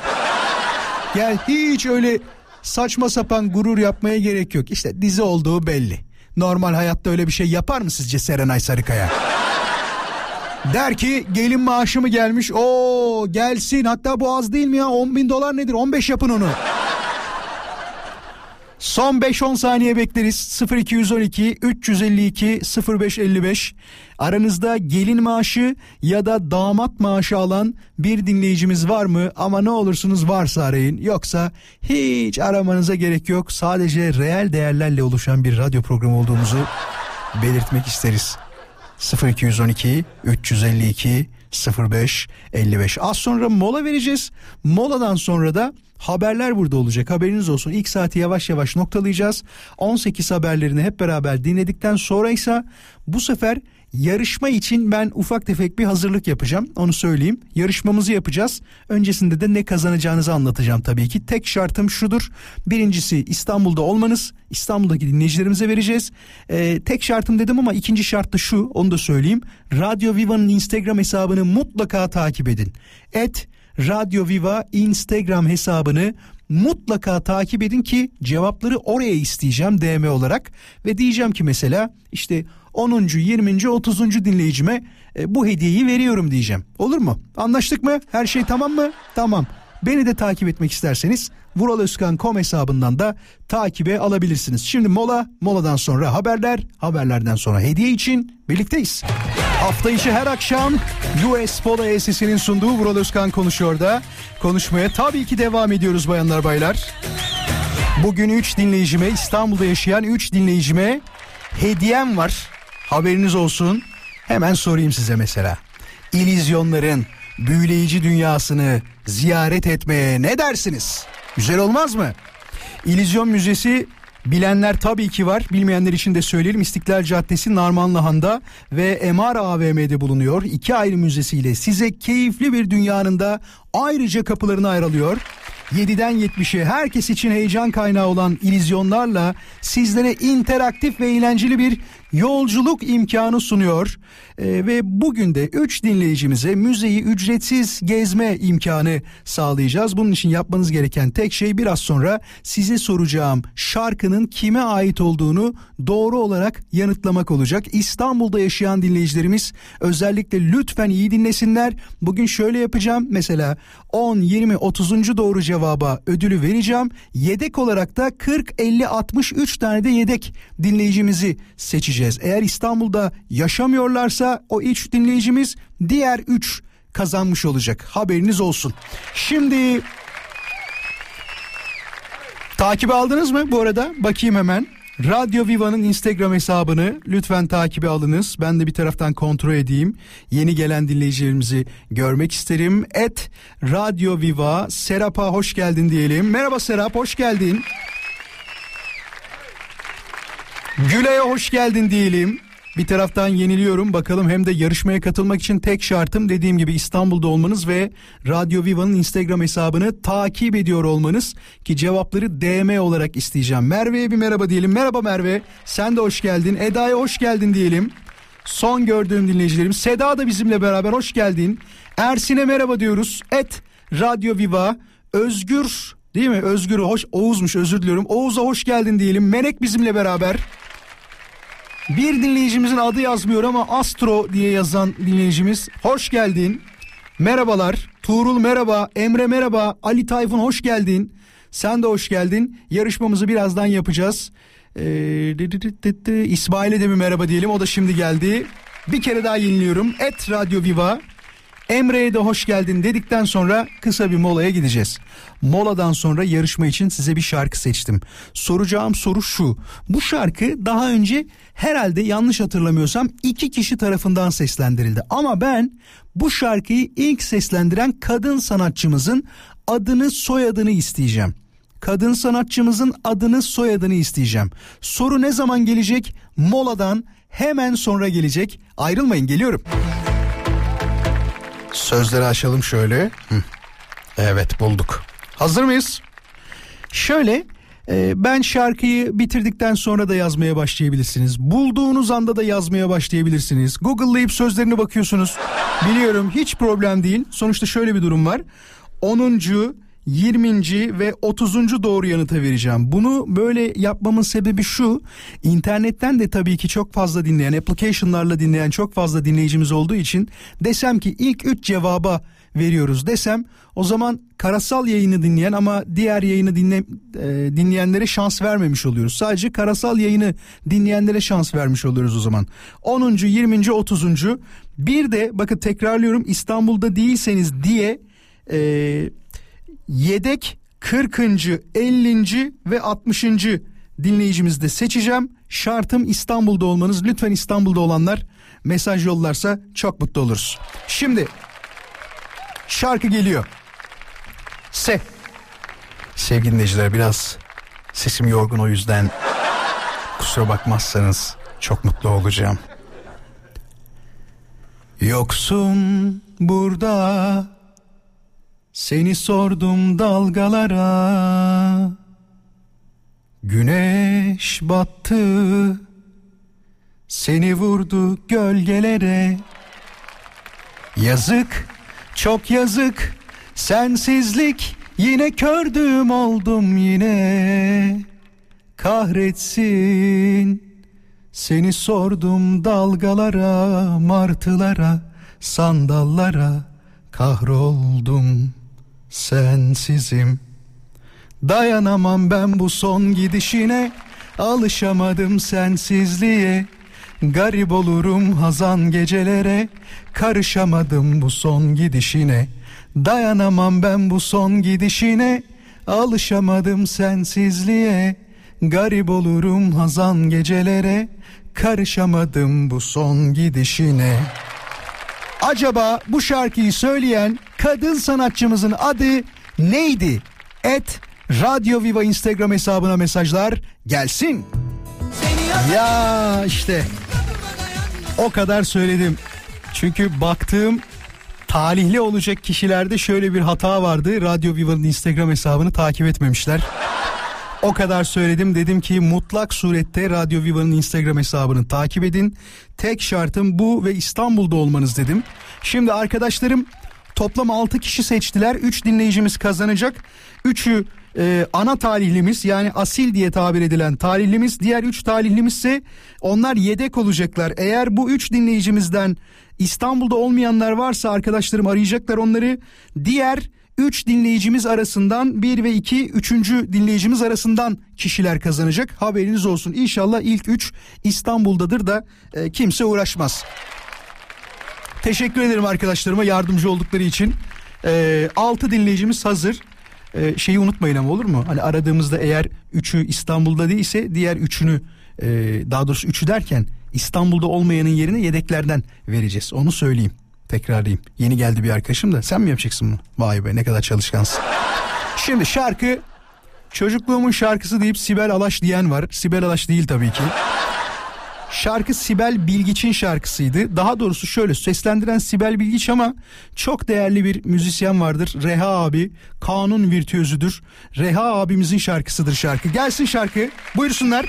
Yani hiç öyle saçma sapan gurur yapmaya gerek yok. İşte dizi olduğu belli. Normal hayatta öyle bir şey yapar mı sizce Serenay Sarıkaya? Der ki gelin maaşı mı gelmiş? Oo gelsin hatta bu az değil mi ya 10 bin dolar nedir 15 yapın onu. Son 5-10 saniye bekleriz 0212 352 0555 aranızda gelin maaşı ya da damat maaşı alan bir dinleyicimiz var mı ama ne olursunuz varsa arayın yoksa hiç aramanıza gerek yok sadece reel değerlerle oluşan bir radyo programı olduğumuzu belirtmek isteriz. 0212 352 05 55. Az sonra mola vereceğiz. Moladan sonra da haberler burada olacak. Haberiniz olsun. İlk saati yavaş yavaş noktalayacağız. 18 haberlerini hep beraber dinledikten sonra ise bu sefer yarışma için ben ufak tefek bir hazırlık yapacağım. Onu söyleyeyim. Yarışmamızı yapacağız. Öncesinde de ne kazanacağınızı anlatacağım tabii ki. Tek şartım şudur. Birincisi İstanbul'da olmanız. İstanbul'daki dinleyicilerimize vereceğiz. Ee, tek şartım dedim ama ikinci şart da şu. Onu da söyleyeyim. Radyo Viva'nın Instagram hesabını mutlaka takip edin. Et Radyo Viva Instagram hesabını mutlaka takip edin ki cevapları oraya isteyeceğim DM olarak ve diyeceğim ki mesela işte 10. 20. 30. dinleyicime e, bu hediyeyi veriyorum diyeceğim. Olur mu? Anlaştık mı? Her şey tamam mı? Tamam. Beni de takip etmek isterseniz vuraloskan.com hesabından da takibe alabilirsiniz. Şimdi mola, moladan sonra haberler, haberlerden sonra hediye için birlikteyiz. Hafta içi her akşam US Polo ESS'inin sunduğu Vural Özkan konuşuyor da konuşmaya tabii ki devam ediyoruz bayanlar baylar. Bugün 3 dinleyicime İstanbul'da yaşayan 3 dinleyicime hediyem var. Haberiniz olsun. Hemen sorayım size mesela. İllüzyonların büyüleyici dünyasını ziyaret etmeye ne dersiniz? Güzel olmaz mı? İllüzyon Müzesi bilenler tabii ki var. Bilmeyenler için de söyleyelim. İstiklal Caddesi Narmanlıhan'da ve MR AVM'de bulunuyor. İki ayrı müzesiyle size keyifli bir dünyanın da ayrıca kapılarını ayrılıyor. 7'den 70'e herkes için heyecan kaynağı olan illüzyonlarla sizlere interaktif ve eğlenceli bir yolculuk imkanı sunuyor. Ee, ve bugün de 3 dinleyicimize müzeyi ücretsiz gezme imkanı sağlayacağız. Bunun için yapmanız gereken tek şey biraz sonra size soracağım şarkının kime ait olduğunu doğru olarak yanıtlamak olacak. İstanbul'da yaşayan dinleyicilerimiz özellikle lütfen iyi dinlesinler. Bugün şöyle yapacağım. Mesela 10, 20, 30. doğru cevaba ödülü vereceğim. Yedek olarak da 40 50 60 3 tane de yedek dinleyicimizi seçeceğiz. Eğer İstanbul'da yaşamıyorlarsa o 3 dinleyicimiz diğer 3 kazanmış olacak. Haberiniz olsun. Şimdi Takibi aldınız mı bu arada? Bakayım hemen. Radyo Viva'nın Instagram hesabını lütfen takibi alınız. Ben de bir taraftan kontrol edeyim. Yeni gelen dinleyicilerimizi görmek isterim. Et Radyo Viva Serap'a hoş geldin diyelim. Merhaba Serap hoş geldin. Gülay'a hoş geldin diyelim. Bir taraftan yeniliyorum bakalım hem de yarışmaya katılmak için tek şartım dediğim gibi İstanbul'da olmanız ve Radyo Viva'nın Instagram hesabını takip ediyor olmanız ki cevapları DM olarak isteyeceğim. Merve'ye bir merhaba diyelim. Merhaba Merve sen de hoş geldin. Eda'ya hoş geldin diyelim. Son gördüğüm dinleyicilerim Seda da bizimle beraber hoş geldin. Ersin'e merhaba diyoruz. Et Radyo Viva Özgür değil mi? Özgür hoş Oğuz'muş özür diliyorum. Oğuz'a hoş geldin diyelim. Melek bizimle beraber. Bir dinleyicimizin adı yazmıyor ama Astro diye yazan dinleyicimiz. Hoş geldin. Merhabalar. Tuğrul merhaba. Emre merhaba. Ali Tayfun hoş geldin. Sen de hoş geldin. Yarışmamızı birazdan yapacağız. Ee. İsmail'e de mi merhaba diyelim. O da şimdi geldi. Bir kere daha yeniliyorum. Et Radyo Viva. Emre'ye de hoş geldin dedikten sonra kısa bir molaya gideceğiz. Moladan sonra yarışma için size bir şarkı seçtim. Soracağım soru şu. Bu şarkı daha önce herhalde yanlış hatırlamıyorsam iki kişi tarafından seslendirildi. Ama ben bu şarkıyı ilk seslendiren kadın sanatçımızın adını soyadını isteyeceğim. Kadın sanatçımızın adını soyadını isteyeceğim. Soru ne zaman gelecek? Moladan hemen sonra gelecek. Ayrılmayın geliyorum. Sözleri açalım şöyle. Evet bulduk. Hazır mıyız? Şöyle e, ben şarkıyı bitirdikten sonra da yazmaya başlayabilirsiniz. Bulduğunuz anda da yazmaya başlayabilirsiniz. Google'layıp sözlerine bakıyorsunuz. Biliyorum hiç problem değil. Sonuçta şöyle bir durum var. 10. 20. ve 30. doğru yanıta vereceğim. Bunu böyle yapmamın sebebi şu. İnternetten de tabii ki çok fazla dinleyen, application'larla dinleyen çok fazla dinleyicimiz olduğu için desem ki ilk 3 cevaba veriyoruz desem o zaman karasal yayını dinleyen ama diğer yayını dinle, e, dinleyenlere şans vermemiş oluyoruz. Sadece karasal yayını dinleyenlere şans vermiş oluyoruz o zaman. 10. 20. 30. Bir de bakın tekrarlıyorum İstanbul'da değilseniz diye e, yedek 40. 50. ve 60. dinleyicimizde seçeceğim. Şartım İstanbul'da olmanız. Lütfen İstanbul'da olanlar mesaj yollarsa çok mutlu oluruz. Şimdi şarkı geliyor. Se. Sevgili dinleyiciler biraz sesim yorgun o yüzden kusura bakmazsanız çok mutlu olacağım. Yoksun burada seni sordum dalgalara. Güneş battı. Seni vurdu gölgelere. Yazık çok yazık. Sensizlik yine kördüm oldum yine. Kahretsin. Seni sordum dalgalara Martılara Sandallara. Kahroldum sensizim. Dayanamam ben bu son gidişine. Alışamadım sensizliğe. Garip olurum hazan gecelere. Karışamadım bu son gidişine. Dayanamam ben bu son gidişine. Alışamadım sensizliğe. Garip olurum hazan gecelere. Karışamadım bu son gidişine. Acaba bu şarkıyı söyleyen kadın sanatçımızın adı neydi? Et Radyo Viva Instagram hesabına mesajlar gelsin. Ya işte o kadar söyledim. Çünkü baktığım talihli olacak kişilerde şöyle bir hata vardı. Radyo Viva'nın Instagram hesabını takip etmemişler. O kadar söyledim dedim ki mutlak surette Radyo Viva'nın Instagram hesabını takip edin. Tek şartım bu ve İstanbul'da olmanız dedim. Şimdi arkadaşlarım toplam 6 kişi seçtiler. 3 dinleyicimiz kazanacak. 3'ü e, ana talihlimiz yani asil diye tabir edilen talihlimiz. Diğer 3 talihlimiz ise onlar yedek olacaklar. Eğer bu 3 dinleyicimizden İstanbul'da olmayanlar varsa arkadaşlarım arayacaklar onları. Diğer 3 dinleyicimiz arasından 1 ve 2 3. dinleyicimiz arasından kişiler kazanacak. Haberiniz olsun. İnşallah ilk 3 İstanbul'dadır da e, kimse uğraşmaz. Teşekkür ederim arkadaşlarıma yardımcı oldukları için. E, 6 dinleyicimiz hazır. E, şeyi unutmayın ama olur mu? Hani aradığımızda eğer 3'ü İstanbul'da değilse diğer 3'ünü e, daha doğrusu 3'ü derken İstanbul'da olmayanın yerine yedeklerden vereceğiz. Onu söyleyeyim. Tekrarlayayım. Yeni geldi bir arkadaşım da sen mi yapacaksın bunu? Vay be ne kadar çalışkansın. Şimdi şarkı çocukluğumun şarkısı deyip Sibel Alaş diyen var. Sibel Alaş değil tabii ki. Şarkı Sibel Bilgiç'in şarkısıydı. Daha doğrusu şöyle seslendiren Sibel Bilgiç ama çok değerli bir müzisyen vardır. Reha abi kanun virtüözüdür. Reha abimizin şarkısıdır şarkı. Gelsin şarkı. Buyursunlar.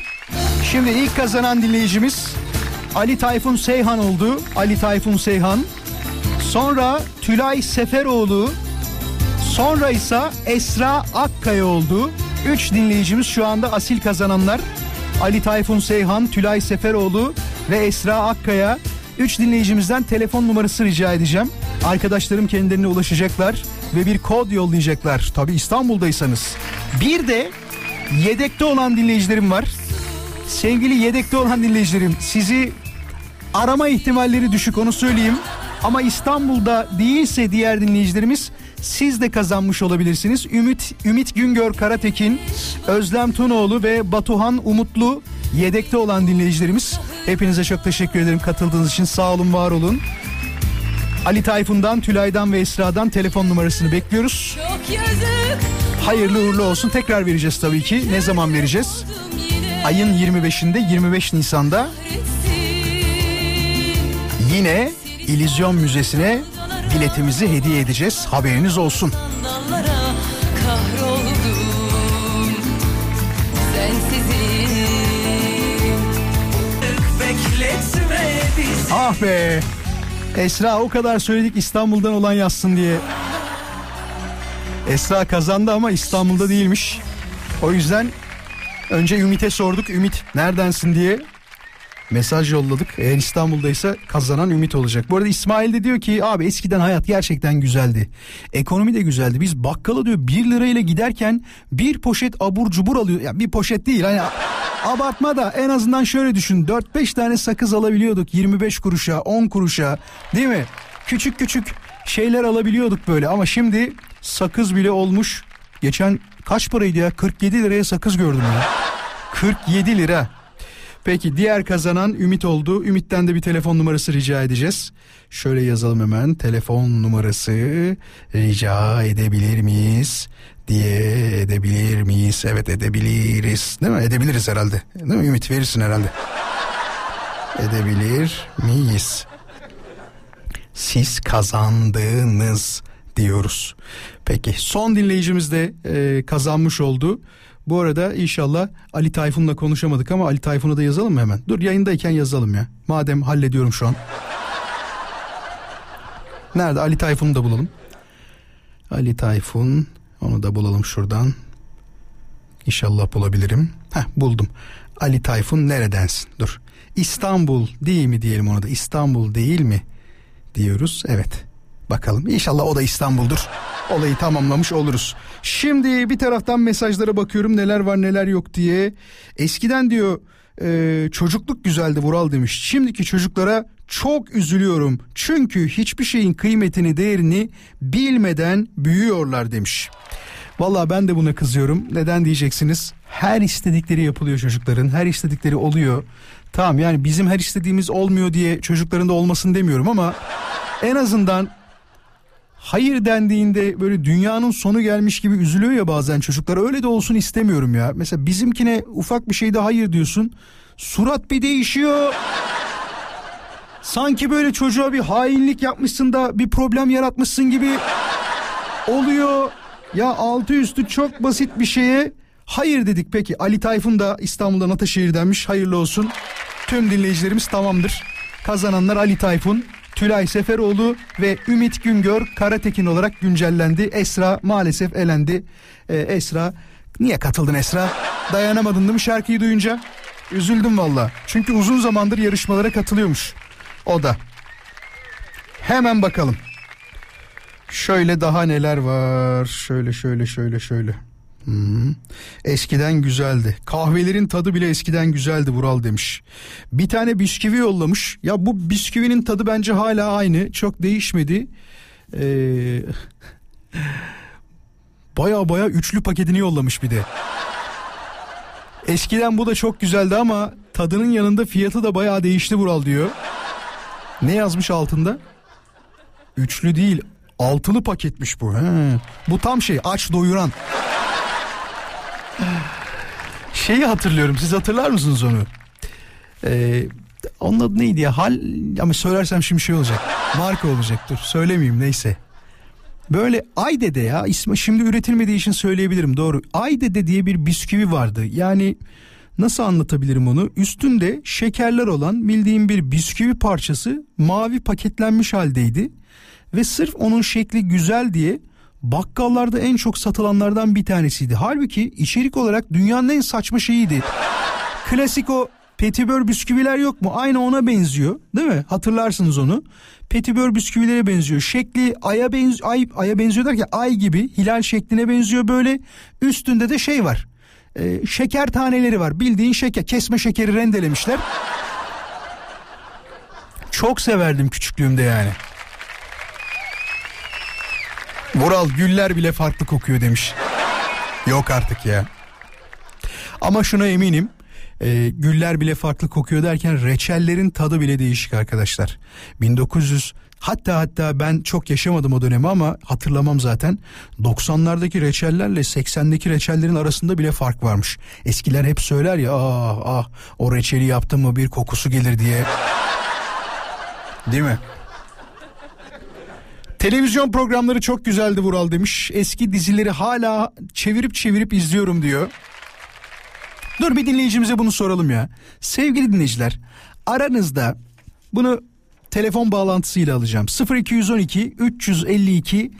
Şimdi ilk kazanan dinleyicimiz Ali Tayfun Seyhan oldu. Ali Tayfun Seyhan. Sonra Tülay Seferoğlu. Sonra ise Esra Akkaya oldu. Üç dinleyicimiz şu anda asil kazananlar. Ali Tayfun Seyhan, Tülay Seferoğlu ve Esra Akkaya. Üç dinleyicimizden telefon numarası rica edeceğim. Arkadaşlarım kendilerine ulaşacaklar ve bir kod yollayacaklar. Tabi İstanbul'daysanız. Bir de yedekte olan dinleyicilerim var. Sevgili yedekte olan dinleyicilerim sizi arama ihtimalleri düşük onu söyleyeyim. Ama İstanbul'da değilse diğer dinleyicilerimiz siz de kazanmış olabilirsiniz. Ümit Ümit Güngör Karatekin, Özlem Tunoğlu ve Batuhan Umutlu yedekte olan dinleyicilerimiz. Hepinize çok teşekkür ederim katıldığınız için. Sağ olun, var olun. Ali Tayfun'dan, Tülay'dan ve Esra'dan telefon numarasını bekliyoruz. Hayırlı uğurlu olsun. Tekrar vereceğiz tabii ki. Ne zaman vereceğiz? Ayın 25'inde 25 Nisan'da yine İllüzyon Müzesi'ne biletimizi hediye edeceğiz. Haberiniz olsun. Ah be. Esra o kadar söyledik İstanbul'dan olan yazsın diye. Esra kazandı ama İstanbul'da değilmiş. O yüzden önce Ümit'e sorduk. Ümit neredensin diye mesaj yolladık. Eğer İstanbul'daysa kazanan Ümit olacak. Bu arada İsmail de diyor ki abi eskiden hayat gerçekten güzeldi. Ekonomi de güzeldi. Biz bakkala diyor 1 lirayla giderken bir poşet abur cubur alıyor. Ya bir poşet değil hani abartma da en azından şöyle düşün. 4-5 tane sakız alabiliyorduk 25 kuruşa 10 kuruşa değil mi? Küçük küçük şeyler alabiliyorduk böyle ama şimdi sakız bile olmuş. Geçen kaç paraydı ya 47 liraya sakız gördüm ya. 47 lira. Peki diğer kazanan Ümit oldu. Ümit'ten de bir telefon numarası rica edeceğiz. Şöyle yazalım hemen. Telefon numarası rica edebilir miyiz? diye edebilir miyiz? Evet edebiliriz. Değil mi? Edebiliriz herhalde. Değil mi? Ümit verirsin herhalde. Edebilir miyiz? Siz kazandınız diyoruz. Peki son dinleyicimiz de e, kazanmış oldu. Bu arada inşallah Ali Tayfun'la konuşamadık ama Ali Tayfun'a da yazalım mı hemen? Dur yayındayken yazalım ya. Madem hallediyorum şu an. Nerede? Ali Tayfun'u da bulalım. Ali Tayfun. Onu da bulalım şuradan. İnşallah bulabilirim. Heh buldum. Ali Tayfun neredensin? Dur. İstanbul değil mi diyelim ona da. İstanbul değil mi? Diyoruz. Evet. Bakalım. İnşallah o da İstanbul'dur. Olayı tamamlamış oluruz. Şimdi bir taraftan mesajlara bakıyorum neler var neler yok diye. Eskiden diyor e, çocukluk güzeldi Vural demiş. Şimdiki çocuklara çok üzülüyorum. Çünkü hiçbir şeyin kıymetini değerini bilmeden büyüyorlar demiş. Vallahi ben de buna kızıyorum. Neden diyeceksiniz? Her istedikleri yapılıyor çocukların. Her istedikleri oluyor. Tamam yani bizim her istediğimiz olmuyor diye çocukların da olmasın demiyorum ama en azından hayır dendiğinde böyle dünyanın sonu gelmiş gibi üzülüyor ya bazen çocuklar. Öyle de olsun istemiyorum ya. Mesela bizimkine ufak bir şeyde hayır diyorsun. Surat bir değişiyor. Sanki böyle çocuğa bir hainlik yapmışsın da bir problem yaratmışsın gibi oluyor. Ya altı üstü çok basit bir şeye hayır dedik peki. Ali Tayfun da İstanbul'dan Ataşehir'denmiş. Hayırlı olsun. Tüm dinleyicilerimiz tamamdır. Kazananlar Ali Tayfun, Tülay Seferoğlu ve Ümit Güngör Karatekin olarak güncellendi. Esra maalesef elendi. Ee, Esra niye katıldın Esra? Dayanamadın değil mi şarkıyı duyunca? Üzüldüm valla. Çünkü uzun zamandır yarışmalara katılıyormuş. O da. Hemen bakalım. Şöyle daha neler var. Şöyle şöyle şöyle şöyle. Hı. Eskiden güzeldi. Kahvelerin tadı bile eskiden güzeldi Vural demiş. Bir tane bisküvi yollamış. Ya bu bisküvinin tadı bence hala aynı. Çok değişmedi. Ee, baya baya üçlü paketini yollamış bir de. Eskiden bu da çok güzeldi ama tadının yanında fiyatı da bayağı değişti Vural diyor. Ne yazmış altında? Üçlü değil altılı paketmiş bu. He. Bu tam şey aç doyuran. Şeyi hatırlıyorum siz hatırlar mısınız onu? Ee, onun adı neydi ya? Hal ama söylersem şimdi şey olacak. Marka olacak dur söylemeyeyim neyse. Böyle Aydede ya ismi şimdi üretilmediği için söyleyebilirim doğru. Aydede diye bir bisküvi vardı. Yani nasıl anlatabilirim onu? Üstünde şekerler olan bildiğim bir bisküvi parçası mavi paketlenmiş haldeydi. Ve sırf onun şekli güzel diye bakkallarda en çok satılanlardan bir tanesiydi. Halbuki içerik olarak dünyanın en saçma şeyiydi. Klasik o petibör bisküviler yok mu? Aynı ona benziyor. Değil mi? Hatırlarsınız onu. Petibör bisküvilere benziyor. Şekli aya benziyor. Ay, aya benziyor derken ay gibi hilal şekline benziyor böyle. Üstünde de şey var. Ee, şeker taneleri var. Bildiğin şeker. Kesme şekeri rendelemişler. Çok severdim küçüklüğümde yani. Vural güller bile farklı kokuyor demiş. Yok artık ya. Ama şuna eminim. e, güller bile farklı kokuyor derken reçellerin tadı bile değişik arkadaşlar. 1900 hatta hatta ben çok yaşamadım o dönemi ama hatırlamam zaten. 90'lardaki reçellerle 80'deki reçellerin arasında bile fark varmış. Eskiler hep söyler ya ah ah o reçeli yaptım mı bir kokusu gelir diye. Değil mi? Televizyon programları çok güzeldi Vural demiş. Eski dizileri hala çevirip çevirip izliyorum diyor. Dur bir dinleyicimize bunu soralım ya. Sevgili dinleyiciler aranızda bunu telefon bağlantısıyla alacağım. 0212 352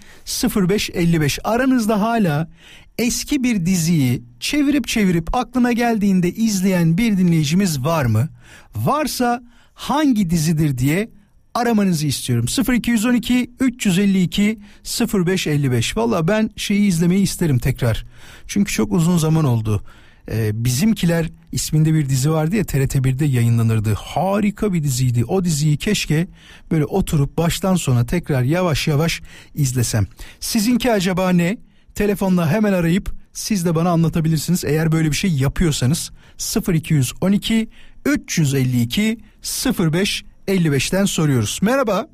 0555 aranızda hala eski bir diziyi çevirip çevirip aklına geldiğinde izleyen bir dinleyicimiz var mı? Varsa hangi dizidir diye aramanızı istiyorum. 0212 352 0555. Valla ben şeyi izlemeyi isterim tekrar. Çünkü çok uzun zaman oldu. Ee, Bizimkiler isminde bir dizi vardı ya TRT 1'de yayınlanırdı. Harika bir diziydi. O diziyi keşke böyle oturup baştan sona tekrar yavaş yavaş izlesem. Sizinki acaba ne? Telefonla hemen arayıp siz de bana anlatabilirsiniz. Eğer böyle bir şey yapıyorsanız 0212 352 05 55'ten soruyoruz. Merhaba.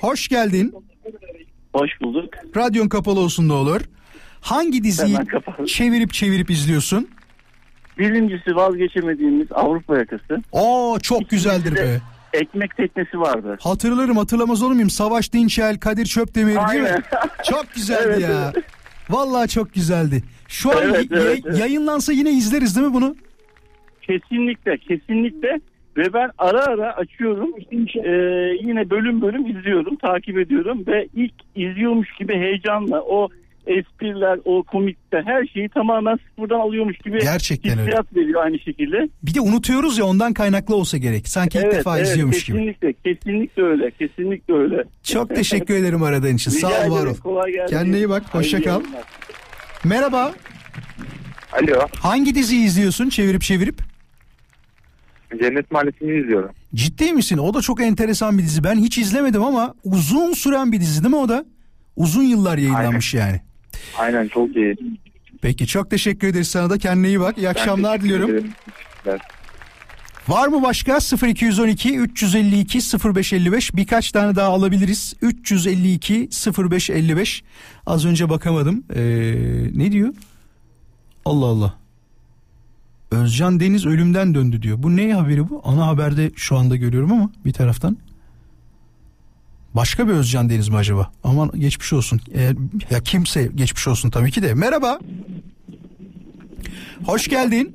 Hoş geldin. Hoş bulduk. Radyon kapalı olsun ne olur. Hangi diziyi çevirip çevirip izliyorsun? Birincisi vazgeçemediğimiz Avrupa yakası. Oo çok güzeldir be. Ekmek teknesi vardı. Hatırlarım hatırlamaz olur muyum? Savaş Dinçel, Kadir Çöpdemir değil mi? Aynen. Çok güzeldi Evet, ya. Vallahi çok güzeldi. Şu an Evet, evet, evet. yayınlansa yine izleriz değil mi bunu? Kesinlikle kesinlikle ve ben ara ara açıyorum Ee, yine bölüm bölüm izliyorum takip ediyorum ve ilk izliyormuş gibi heyecanla o espriler o komikte her şeyi tamamen sıfırdan alıyormuş gibi Gerçekten öyle. hissiyat veriyor aynı şekilde. Bir de unutuyoruz ya ondan kaynaklı olsa gerek. Sanki ilk defa izliyormuş gibi. kesinlikle, Kesinlikle öyle kesinlikle öyle. Çok teşekkür ederim aradığın için. Rica Sağ ol var ederim, ol. kolay gelsin. Kendine iyi bak. Hoşça kal. Merhaba. Alo. Hangi diziyi izliyorsun çevirip çevirip? Cennet Mahallesi'ni izliyorum. Ciddi misin? O da çok enteresan bir dizi. Ben hiç izlemedim ama uzun süren bir dizi değil mi o da? Uzun yıllar yayınlanmış yani. Aynen çok iyi. Peki çok teşekkür ederiz sana da kendine iyi bak. İyi akşamlar teşekkür diliyorum. ederim. Var mı başka 0212 352 0555 birkaç tane daha alabiliriz. 352 0555 az önce bakamadım. Ee, ne diyor? Allah Allah. Özcan Deniz ölümden döndü diyor. Bu ne haberi bu? Ana haberde şu anda görüyorum ama bir taraftan. Başka bir Özcan Deniz mi acaba? Aman geçmiş olsun. Eğer, ya kimse geçmiş olsun tabii ki de. Merhaba. Hoş geldin.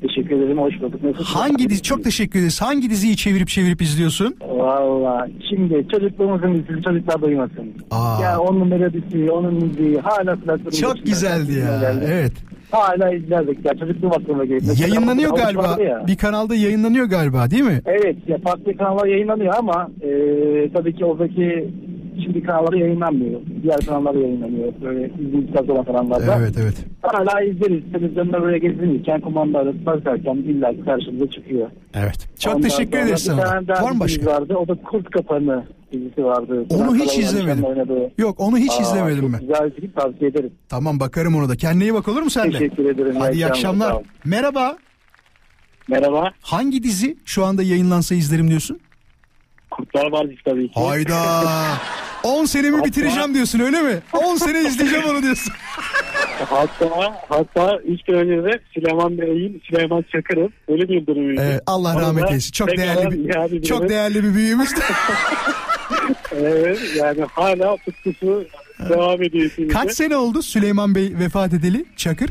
Teşekkür ederim. Hoş bulduk. Nasılsın? Hangi dizi çok teşekkür ederiz. Hangi diziyi çevirip çevirip izliyorsun? Valla şimdi çocukluğumuzun dizisi çocuklar duymasın. Aa. Ya onun melodisi, onun müziği hala kulaklarımda. Çok güzeldi ya. Evet. Hala izlerdik ya çocukluğum aklıma. Mesela Yayınlanıyor Havuç galiba. ya. Bir kanalda yayınlanıyor galiba değil mi? Evet ya farklı kanallar yayınlanıyor ama e, tabii ki oradaki Şimdi kanalları yayınlanmıyor. Diğer kanallar yayınlanıyor. Böyle izleyiciler olan kanallarda. Evet evet. Hala izleriz. Televizyonda böyle gezinirken kumandayla bakarken illa ki karşımıza çıkıyor. Evet. Çok Ondan teşekkür ederiz sana. Var mı başka? Vardı. O da Kurt Kapanı dizisi vardı. Onu hiç izlemedim. oynadığı. Yok onu hiç Aa, izlemedim ben. Güzel bir film tavsiye ederim. Tamam bakarım ona da. Kendine iyi bak olur mu sen de? Teşekkür ederim. Hadi iyi akşamlar. Olun. Merhaba. Merhaba. Hangi dizi şu anda yayınlansa izlerim diyorsun? Kurtlar Vadisi tabii ki. Hayda. 10 senemi bitireceğim diyorsun öyle mi? 10 sene izleyeceğim onu diyorsun. Hatta hatta 3 gün önce de Süleyman Bey'in Süleyman Çakır'ın ölüm yıldırımıydı. Ee, Allah Onu rahmet eylesin. Çok değerli bir, çok değerli bir büyüğümüz. Evet yani hala tutkusu devam ediyor şimdi. Kaç sene oldu Süleyman Bey vefat edeli Çakır?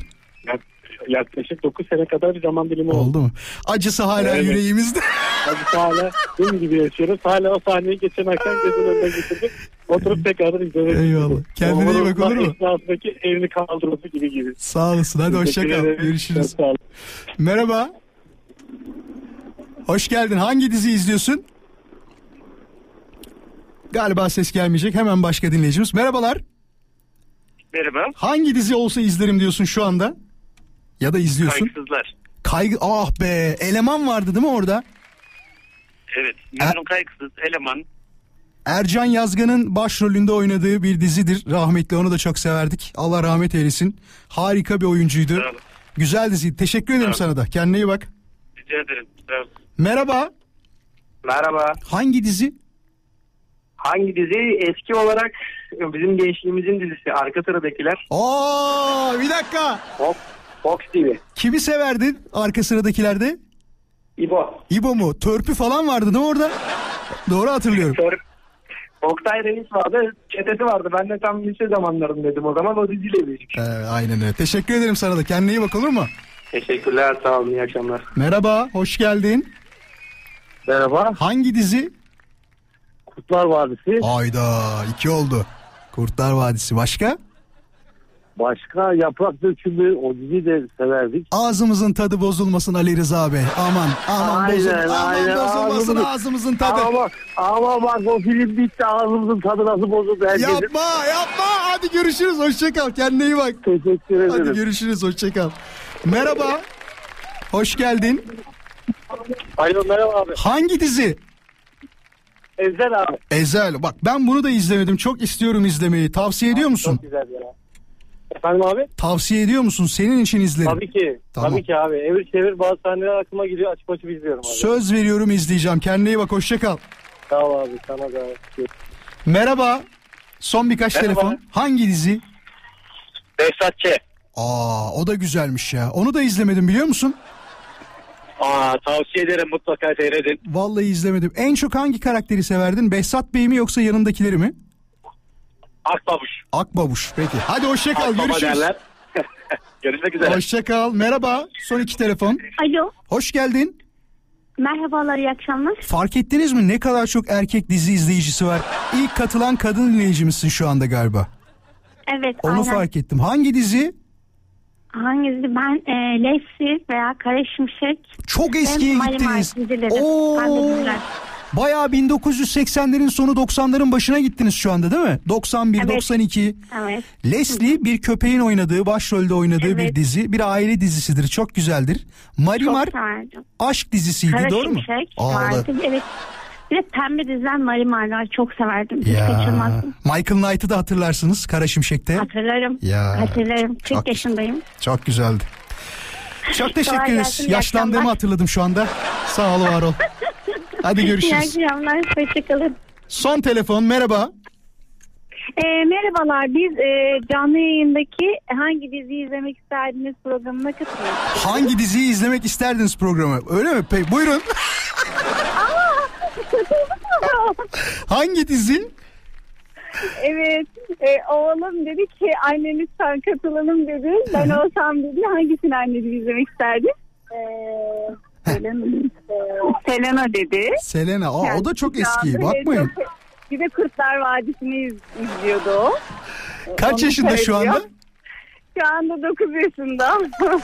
Yaklaşık 9 sene kadar bir zaman dilimi oldu. Oldu mu? Acısı hala Evet. yüreğimizde. Biz hala dün gibi yaşıyoruz. Hala o sahneyi geçen akşam gözün önüne getirdik. Oturup tekrar izlemek Eyvallah. Kendine iyi bak, olur mu? Esnasındaki elini kaldırması gibi gibi. Sağ olasın. Hadi hoşça kal. Görüşürüz. Merhaba. Hoş geldin. Hangi dizi izliyorsun? Galiba ses gelmeyecek. Hemen başka dinleyicimiz. Merhabalar. Merhaba. Hangi dizi olsa izlerim diyorsun şu anda? Ya da izliyorsun. Kaygısızlar. Kaygı ah be eleman vardı değil mi orada? Evet. Memnun kaygısız eleman. Ercan Yazgan'ın başrolünde oynadığı bir dizidir. Rahmetli onu da çok severdik. Allah rahmet eylesin. Harika bir oyuncuydu. Sağ olun. Güzel diziydi. Teşekkür ederim sana da. Kendine iyi bak. Rica ederim. Sağ olun. Merhaba. Merhaba. Hangi dizi? Hangi dizi? Eski olarak bizim gençliğimizin dizisi. Arka sıradakiler. Oo bir dakika. Fox, Fox TV. Kimi severdin arka sıradakilerde? İbo. İbo mu? Törpü falan vardı değil mi orada? Doğru hatırlıyorum. Oktay Reis vardı. Çetesi vardı. Ben de tam lise zamanlarındaydım o zaman. O diziyle büyüdük. Evet, aynen öyle. Teşekkür ederim sana da. Kendine iyi bak olur mu? Teşekkürler. Sağ olun. İyi akşamlar. Merhaba, hoş geldin. Merhaba. Hangi dizi? Kurtlar Vadisi. Hayda, iki oldu. Kurtlar Vadisi. Başka? Başka Yaprak Dökümü o diziyi de severdik. Ağzımızın tadı bozulmasın Ali Rıza Bey. Aman, aman bozul, aman bozulmasın Ağzımızın- ağzımızın tadı. Ama, ama bak o film bitti ağzımızın tadı nasıl bozuldu herkesin. Yapma, yapma. Hadi görüşürüz. Hoşça kal. Kendine iyi bak. Teşekkür ederim. Hadi görüşürüz. Hoşça kal. Merhaba. Hoş geldin. Alo merhaba abi. Hangi dizi? Ezel abi. Ezel. Bak ben bunu da izlemedim. Çok istiyorum izlemeyi. Tavsiye ediyor musun? Çok güzel ya. Efendim abi? Tavsiye ediyor musun? Senin için izlerim. Tabii ki. Tamam. Tabii ki abi. Evir çevir bazı sahneler aklıma giriyor. Açıp açıp izliyorum abi. Söz veriyorum izleyeceğim. Kendine iyi bak. Hoşça kal. Sağ ol abi. Sana da. Merhaba. Son birkaç Merhaba. telefon. Hangi dizi? Behzat Ç. Aa o da güzelmiş ya. Onu da izlemedim biliyor musun? Aa, tavsiye ederim mutlaka seyredin. Vallahi izlemedim. En çok hangi karakteri severdin? Behzat Bey mi yoksa yanındakileri mi? Akbabuş. Akbabuş. Peki. Hadi hoşça kal. Akbaba Görüşürüz. derler. Görüşmek üzere. Hoşça kal. Merhaba. Son iki telefon. Alo. Hoş geldin. Merhabalar iyi akşamlar. Fark ettiniz mi ne kadar çok erkek dizi izleyicisi var? İlk katılan kadın dinleyicimizsin şu anda galiba. Evet Onu aynen. fark ettim. Hangi dizi? Hangisi? Ben e, Lefsi veya Kara Şimşek. Çok eskiye gittiniz. Oo. Bayağı 1980'lerin sonu 90'ların başına gittiniz şu anda değil mi? 91, Evet. 92. Evet. Leslie bir köpeğin oynadığı, başrolde oynadığı Evet. bir dizi. Bir aile dizisidir. Çok güzeldir. Marimar Çok aşk dizisiydi Kara doğru mu? Şimşek Aa, vardı. Evet. Bir de pembe diziler Marimarlar çok severdim. Hiç Ya. kaçırmazdım. Michael Knight'ı da hatırlarsınız Kara Şimşek'te. Hatırlarım. Ya. Hatırlarım. 40 Çok- yaşındayım. Çok güzeldi. Çok teşekkür ederiz. Yaşlandığımı akşamlar. hatırladım şu anda. Sağ ol var ol. Hadi görüşürüz. İyi akşamlar. Hoşçakalın. Son telefon merhaba. E, merhabalar biz e, canlı yayındaki hangi diziyi izlemek isterdiniz programına katılıyoruz. Hangi diziyi izlemek isterdiniz programı? Öyle mi? Peki buyurun. Hangi dizi? evet e, oğlum dedi ki anne lütfen katılalım dedi. Ben olsam dedi hangisini anne dedi izlemek isterdin? E, Selena, e, Selena dedi. Selena. Aa, o da çok şu eski. Bakmayın. çok- Bir de Kurtlar Vadisi'ni iz, izliyordu o. Kaç Onu yaşında şu seyrediyor. anda? Şu anda 9 yaşında.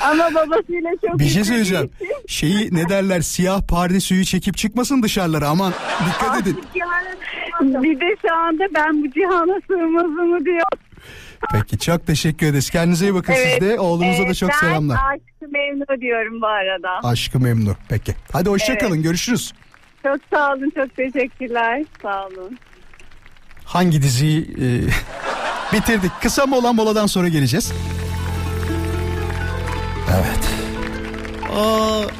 Ama babasıyla çok Bir şey söyleyeceğim. Şeyi ne derler siyah pardesüyü çekip çıkmasın dışarılara aman dikkat edin. Bir de şu anda ben bu cihana sığmazımı diyor. Peki çok teşekkür ederiz. Kendinize iyi bakın siz de. Oğlunuza da evet, çok ben selamlar. aşkı memnu diyorum bu arada. Aşkı memnun. Peki. Hadi hoşça kalın. Evet. Görüşürüz. Çok sağ olun çok teşekkürler. Sağ olun. Hangi diziyi e, bitirdik? Kısa mola moladan sonra geleceğiz. Evet.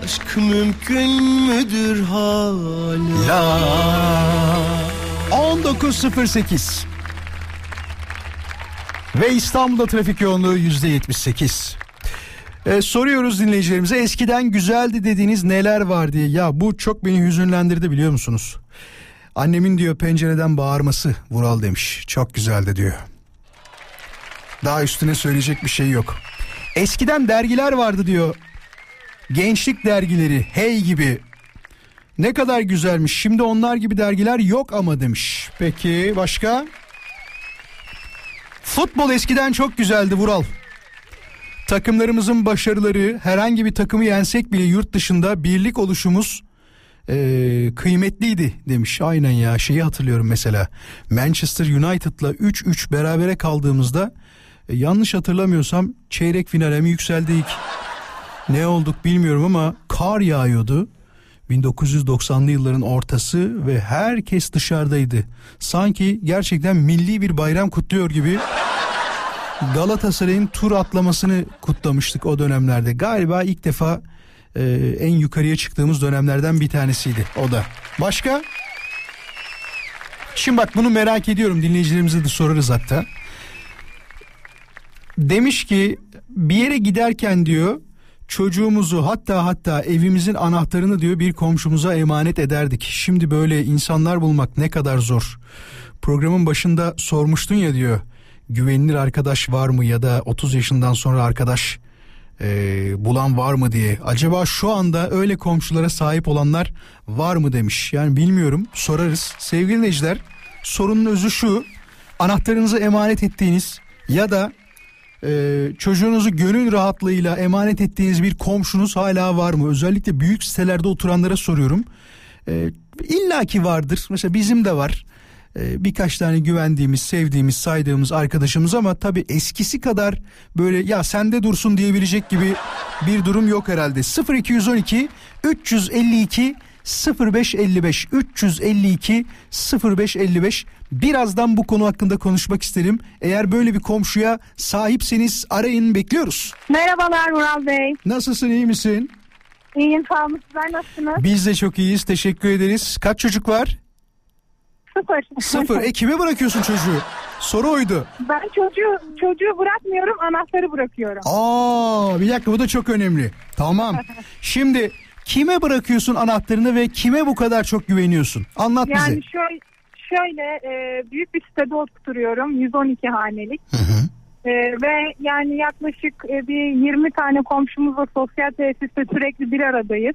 Aşk mümkün müdür hala? 19.08 ve İstanbul'da trafik yoğunluğu %78. Ee, soruyoruz dinleyicilerimize eskiden güzeldi dediğiniz neler var diye. Ya bu çok beni hüzünlendirdi biliyor musunuz? Annemin diyor pencereden bağırması Vural demiş. Çok güzeldi diyor. Daha üstüne söyleyecek bir şey yok. Eskiden dergiler vardı diyor. Gençlik dergileri hey gibi. Ne kadar güzelmiş. Şimdi onlar gibi dergiler yok ama demiş. Peki başka? Futbol eskiden çok güzeldi Vural. Takımlarımızın başarıları herhangi bir takımı yensek bile yurt dışında birlik oluşumuz eee, kıymetliydi demiş. Aynen ya şeyi hatırlıyorum mesela. Manchester United'la 3-3 berabere kaldığımızda e, yanlış hatırlamıyorsam çeyrek finale mi yükseldik? Ne olduk bilmiyorum ama kar yağıyordu. 1990'lı yılların ortası ve herkes dışarıdaydı. Sanki gerçekten milli bir bayram kutluyor gibi Galatasaray'ın tur atlamasını kutlamıştık o dönemlerde. Galiba ilk defa e, en yukarıya çıktığımız dönemlerden bir tanesiydi o da. Başka? Şimdi bak bunu merak ediyorum dinleyicilerimize de sorarız hatta. Demiş ki bir yere giderken diyor çocuğumuzu hatta hatta evimizin anahtarını diyor bir komşumuza emanet ederdik. Şimdi böyle insanlar bulmak ne kadar zor. Programın başında sormuştun ya diyor güvenilir arkadaş var mı ya da 30 yaşından sonra arkadaş e, bulan var mı diye. Acaba şu anda öyle komşulara sahip olanlar var mı demiş. Yani bilmiyorum sorarız. Sevgili dinleyiciler sorunun özü şu anahtarınızı emanet ettiğiniz ya da e, çocuğunuzu gönül rahatlığıyla emanet ettiğiniz bir komşunuz hala var mı? Özellikle büyük sitelerde oturanlara soruyorum. E, İlla ki vardır. Mesela bizim de var. E, birkaç tane güvendiğimiz, sevdiğimiz, saydığımız arkadaşımız ama tabii eskisi kadar böyle ya sende dursun diyebilecek gibi bir durum yok herhalde. 0212 352 0555 352 0555 birazdan bu konu hakkında konuşmak isterim. Eğer böyle bir komşuya sahipseniz arayın bekliyoruz. Merhabalar Mural Bey. Nasılsın iyi misin? İyiyim sağ olun. Sizler nasılsınız? Biz de çok iyiyiz teşekkür ederiz. Kaç çocuk var? Sıfır. Sıfır. E kime bırakıyorsun çocuğu? Soru oydu. Ben çocuğu çocuğu bırakmıyorum anahtarı bırakıyorum. Aa bir dakika bu da çok önemli. Tamam. Şimdi kime bırakıyorsun anahtarını ve kime bu kadar çok güveniyorsun? Anlat bize. Yani şöyle, şöyle e, büyük bir sitede oturuyorum 112 hanelik. E, ve yani yaklaşık e, bir 20 tane komşumuzla sosyal tesiste sürekli bir aradayız.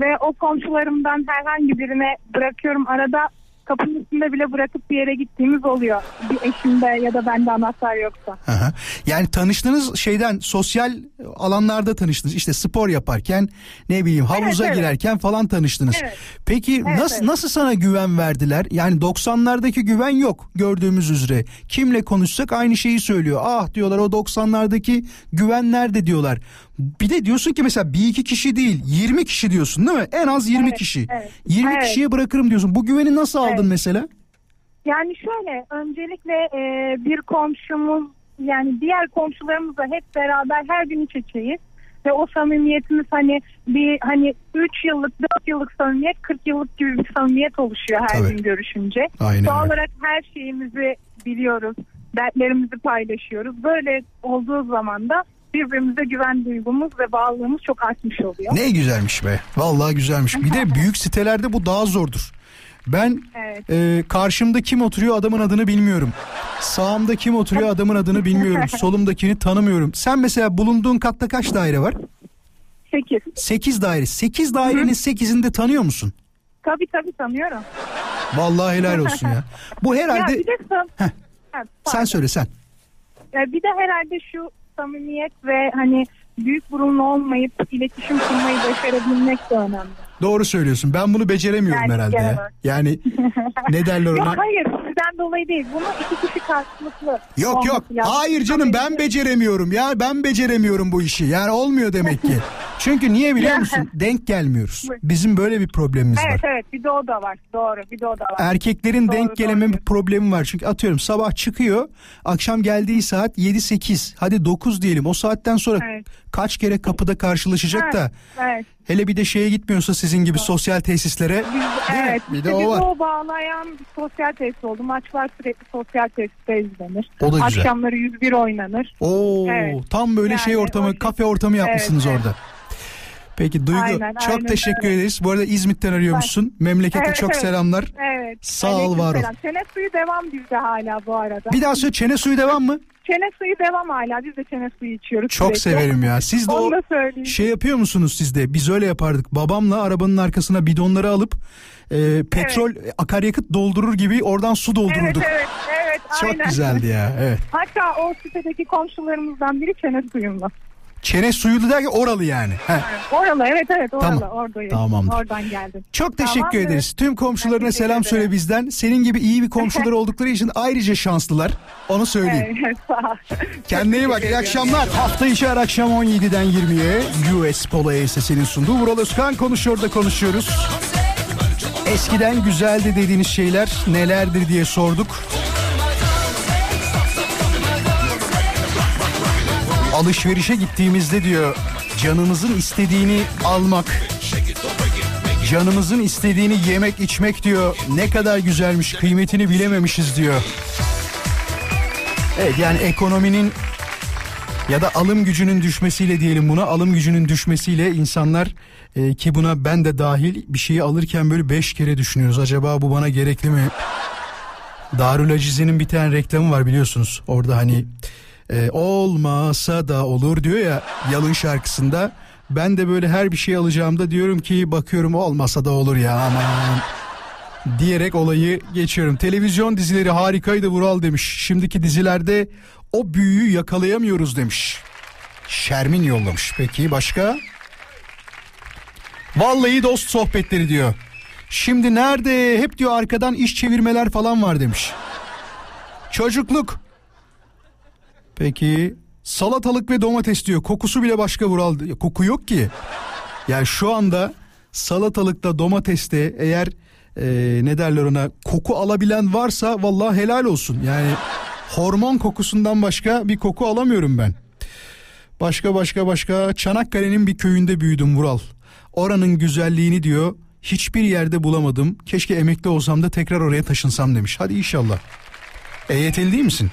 Ve o komşularımdan herhangi birine bırakıyorum. Arada kapının üstünde bile bırakıp bir yere gittiğimiz oluyor. Bir eşimde ya da bende anahtar yoksa. Aha. Yani tanıştığınız şeyden sosyal alanlarda tanıştınız. İşte spor yaparken ne bileyim havuza evet. girerken falan tanıştınız. Evet. Peki Evet, nasıl evet. nasıl sana güven verdiler? Yani 90'lardaki güven yok gördüğümüz üzere. Kimle konuşsak aynı şeyi söylüyor. Ah diyorlar o 90'lardaki güven nerede diyorlar. Bir de diyorsun ki mesela bir iki kişi değil 20 kişi diyorsun değil mi? En az 20 Evet, kişi. evet. 20 Evet. kişiye bırakırım diyorsun. Bu güveni nasıl aldın mesela? Yani şöyle öncelikle e, bir komşumuz yani diğer komşularımızla hep beraber her gün iç içeyiz. Ve o samimiyetimiz hani bir hani 3 yıllık 4 yıllık samimiyet 40 yıllık gibi bir samimiyet oluşuyor her Tabii. gün görüşünce. Aynen Doğal öyle. olarak her şeyimizi biliyoruz. Dertlerimizi paylaşıyoruz. Böyle olduğu zaman da birbirimize güven duygumuz ve bağlılığımız çok artmış oluyor. Ne güzelmiş be. Vallahi güzelmiş. Bir de büyük sitelerde bu daha zordur. Ben Evet. e, karşımda kim oturuyor adamın adını bilmiyorum. Sağımda kim oturuyor adamın adını bilmiyorum. Solumdakini tanımıyorum. Sen mesela bulunduğun katta kaç daire var? 8. 8 daire. 8 dairenin 8'ini de tanıyor musun? Tabii tabii tanıyorum. Vallahi helal olsun ya. Bu herhalde Ya bir de sam- Ha, sen söyle sen. Ya bir de herhalde şu samimiyet ve hani büyük burunlu olmayıp iletişim kurmayı başarabilmek de önemli. Doğru söylüyorsun. Ben bunu beceremiyorum Yani herhalde ya. Yani ne derler Yok ona? hayır sizden dolayı değil. Bunu iki kişi karşılıklı. Yok yok. lazım. Hayır canım ben beceremiyorum ya. Ben beceremiyorum bu işi. Yani olmuyor demek ki. Çünkü niye biliyor musun? Denk gelmiyoruz. Bizim böyle bir problemimiz Evet var. evet bir de o da var. Doğru bir de o da var. Erkeklerin Doğru, denk geleme bir problemi var. Çünkü atıyorum sabah çıkıyor, akşam geldiği saat 7-8, hadi 9 diyelim. O saatten sonra Evet. kaç kere kapıda karşılaşacak da Evet. hele bir de şeye gitmiyorsa sizin gibi sosyal tesislere. Mi? Evet. Bir işte de o var. o bağlayan sosyal tesis oldu. Maçlar sürekli sosyal tesiste izlenir. O da güzel. Akşamları 101 oynanır. Oo, Evet. tam böyle şey Yani ortamı, o şey- kafe ortamı yapmışsınız Evet, orada. Peki Duygu Aynen, çok aynen teşekkür ederiz. Bu arada İzmit'ten arıyormuşsun. Memlekete Evet, çok evet. selamlar. Evet. Sağ ol, var ol. Çene suyu devam bizde hala bu arada. Bir daha söyle çene suyu devam mı? Çene suyu devam hala. Biz de çene suyu içiyoruz. Çok sürekli. severim ya. Siz de Onu o da söyleyeyim. şey yapıyor musunuz siz de? Biz öyle yapardık. Babamla arabanın arkasına bidonları alıp e, petrol akaryakıt doldurur gibi oradan su Evet doldururduk. evet evet. Çok aynen. güzeldi ya. Evet. Hatta o sitedeki komşularımızdan biri çene suyumla. Çene suyu derken oralı yani. He. Oralı evet evet oralı. Tamam. Oradayım. Tamamdır. Oradan geldim. Çok teşekkür Tamamdır. ederiz. Tüm komşularına selam söyle bizden. Senin gibi iyi bir komşuları oldukları için ayrıca şanslılar. Onu söyleyeyim. Evet, sağ ol. Kendine iyi bak. İyi akşamlar. Hafta içi her akşam 17'den 20'ye US Polo Sesinin sunduğu Vural Özkan konuşuyor da konuşuyoruz. Eskiden güzeldi dediğiniz şeyler nelerdir diye sorduk. Alışverişe gittiğimizde diyor canımızın istediğini almak, canımızın istediğini yemek içmek diyor ne kadar güzelmiş kıymetini bilememişiz diyor. Evet yani ekonominin ya da alım gücünün düşmesiyle diyelim buna alım gücünün düşmesiyle insanlar e, ki buna ben de dahil bir şeyi alırken böyle beş kere düşünüyoruz. Acaba bu bana gerekli mi? Darül Acize'nin bir tane reklamı var biliyorsunuz. Orada hani e, olmasa da olur diyor ya Yalın şarkısında. Ben de böyle her bir şey alacağımda diyorum ki bakıyorum olmasa da olur ya aman diyerek olayı geçiyorum. Televizyon dizileri harikaydı Vural demiş. Şimdiki dizilerde o büyüyü yakalayamıyoruz demiş. Şermin yollamış. Peki başka? Vallahi dost sohbetleri diyor. Şimdi nerede? Hep diyor arkadan iş çevirmeler falan var demiş. Çocukluk. Peki salatalık ve domates diyor. Kokusu bile başka Vural. Koku yok ki. Yani şu anda salatalıkta domateste eğer e, ne derler ona koku alabilen varsa vallahi helal olsun. Yani hormon kokusundan başka bir koku alamıyorum ben. Başka başka başka Çanakkale'nin bir köyünde büyüdüm Vural. Oranın güzelliğini diyor hiçbir yerde bulamadım. Keşke emekli olsam da tekrar oraya taşınsam demiş. Hadi inşallah. EYT'li değil misin?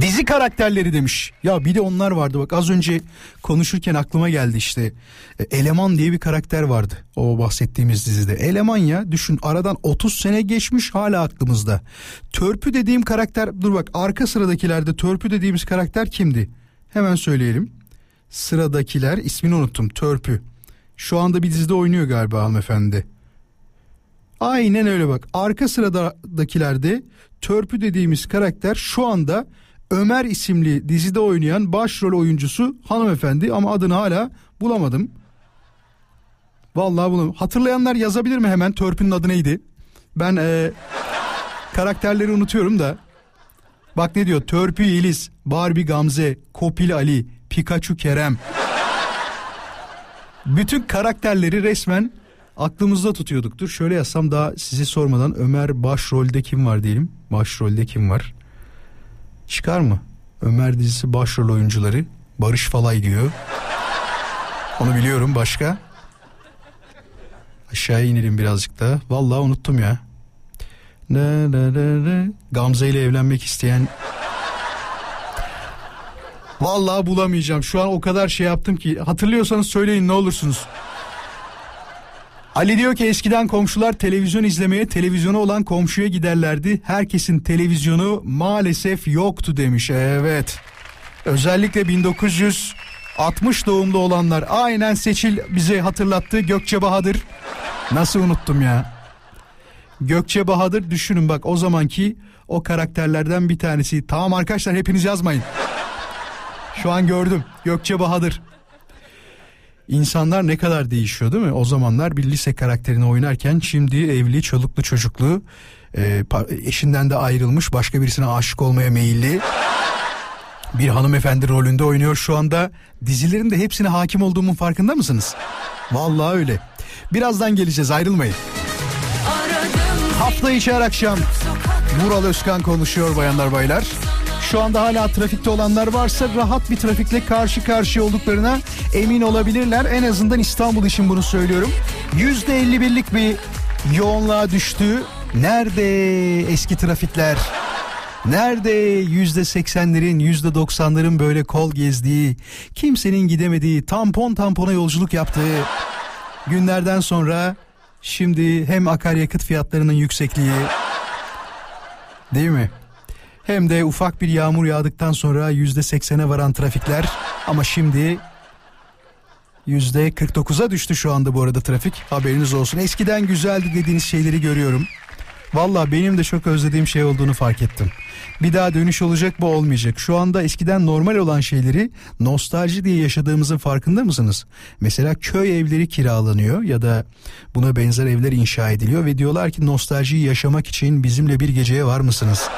Dizi karakterleri demiş. Ya bir de onlar vardı bak az önce konuşurken aklıma geldi işte. E, Eleman diye bir karakter vardı o bahsettiğimiz dizide. Eleman ya düşün aradan 30 sene geçmiş hala aklımızda. Törpü dediğim karakter dur bak arka sıradakilerde törpü dediğimiz karakter kimdi? Hemen söyleyelim. Sıradakiler ismini unuttum törpü. Şu anda bir dizide oynuyor galiba hanımefendi. Aynen öyle bak. Arka sıradakilerde törpü dediğimiz karakter şu anda Ömer isimli dizide oynayan başrol oyuncusu hanımefendi ama adını hala bulamadım. Vallahi bunu hatırlayanlar yazabilir mi hemen törpünün adı neydi? Ben eee, karakterleri unutuyorum da. Bak ne diyor? Törpü Yeliz, Barbie Gamze, Kopil Ali, Pikachu Kerem. Bütün karakterleri resmen aklımızda tutuyorduk. Dur şöyle yazsam daha sizi sormadan Ömer başrolde kim var diyelim. Başrolde kim var? Çıkar mı? Ömer dizisi başrol oyuncuları. Barış Falay diyor. Onu biliyorum başka. Aşağıya inelim birazcık daha. Vallahi unuttum ya. Gamze ile evlenmek isteyen Vallahi bulamayacağım. Şu an o kadar şey yaptım ki. Hatırlıyorsanız söyleyin ne olursunuz. Ali diyor ki eskiden komşular televizyon izlemeye televizyonu olan komşuya giderlerdi. Herkesin televizyonu maalesef yoktu demiş. Evet. Özellikle 1960 doğumlu olanlar aynen Seçil bize hatırlattı Gökçe Bahadır. Nasıl unuttum ya. Gökçe Bahadır düşünün bak o zamanki o karakterlerden bir tanesi. Tamam arkadaşlar hepiniz yazmayın. Şu an gördüm. Gökçe Bahadır. İnsanlar ne kadar değişiyor değil mi? O zamanlar bir lise karakterini oynarken şimdi evli, çoluklu, çocuklu, e, eşinden de ayrılmış, başka birisine aşık olmaya meyilli bir hanımefendi rolünde oynuyor şu anda. Dizilerin de hepsine hakim olduğumun farkında mısınız? Vallahi öyle. Birazdan geleceğiz ayrılmayın. Hafta içi her akşam Vural Özkan konuşuyor bayanlar baylar. Şu anda hala trafikte olanlar varsa rahat bir trafikle karşı karşıya olduklarına emin olabilirler. En azından İstanbul için bunu söylüyorum. %51'lik bir yoğunluğa düştü. Nerede eski trafikler? Nerede yüzde seksenlerin yüzde doksanların böyle kol gezdiği, kimsenin gidemediği, tampon tampona yolculuk yaptığı günlerden sonra şimdi hem akaryakıt fiyatlarının yüksekliği değil mi? Hem de ufak bir yağmur yağdıktan sonra yüzde seksene varan trafikler ama şimdi yüzde 49'a düştü şu anda bu arada trafik haberiniz olsun. Eskiden güzeldi dediğiniz şeyleri görüyorum. Valla benim de çok özlediğim şey olduğunu fark ettim. Bir daha dönüş olacak bu olmayacak. Şu anda eskiden normal olan şeyleri nostalji diye yaşadığımızın farkında mısınız? Mesela köy evleri kiralanıyor ya da buna benzer evler inşa ediliyor ve diyorlar ki nostaljiyi yaşamak için bizimle bir geceye var mısınız?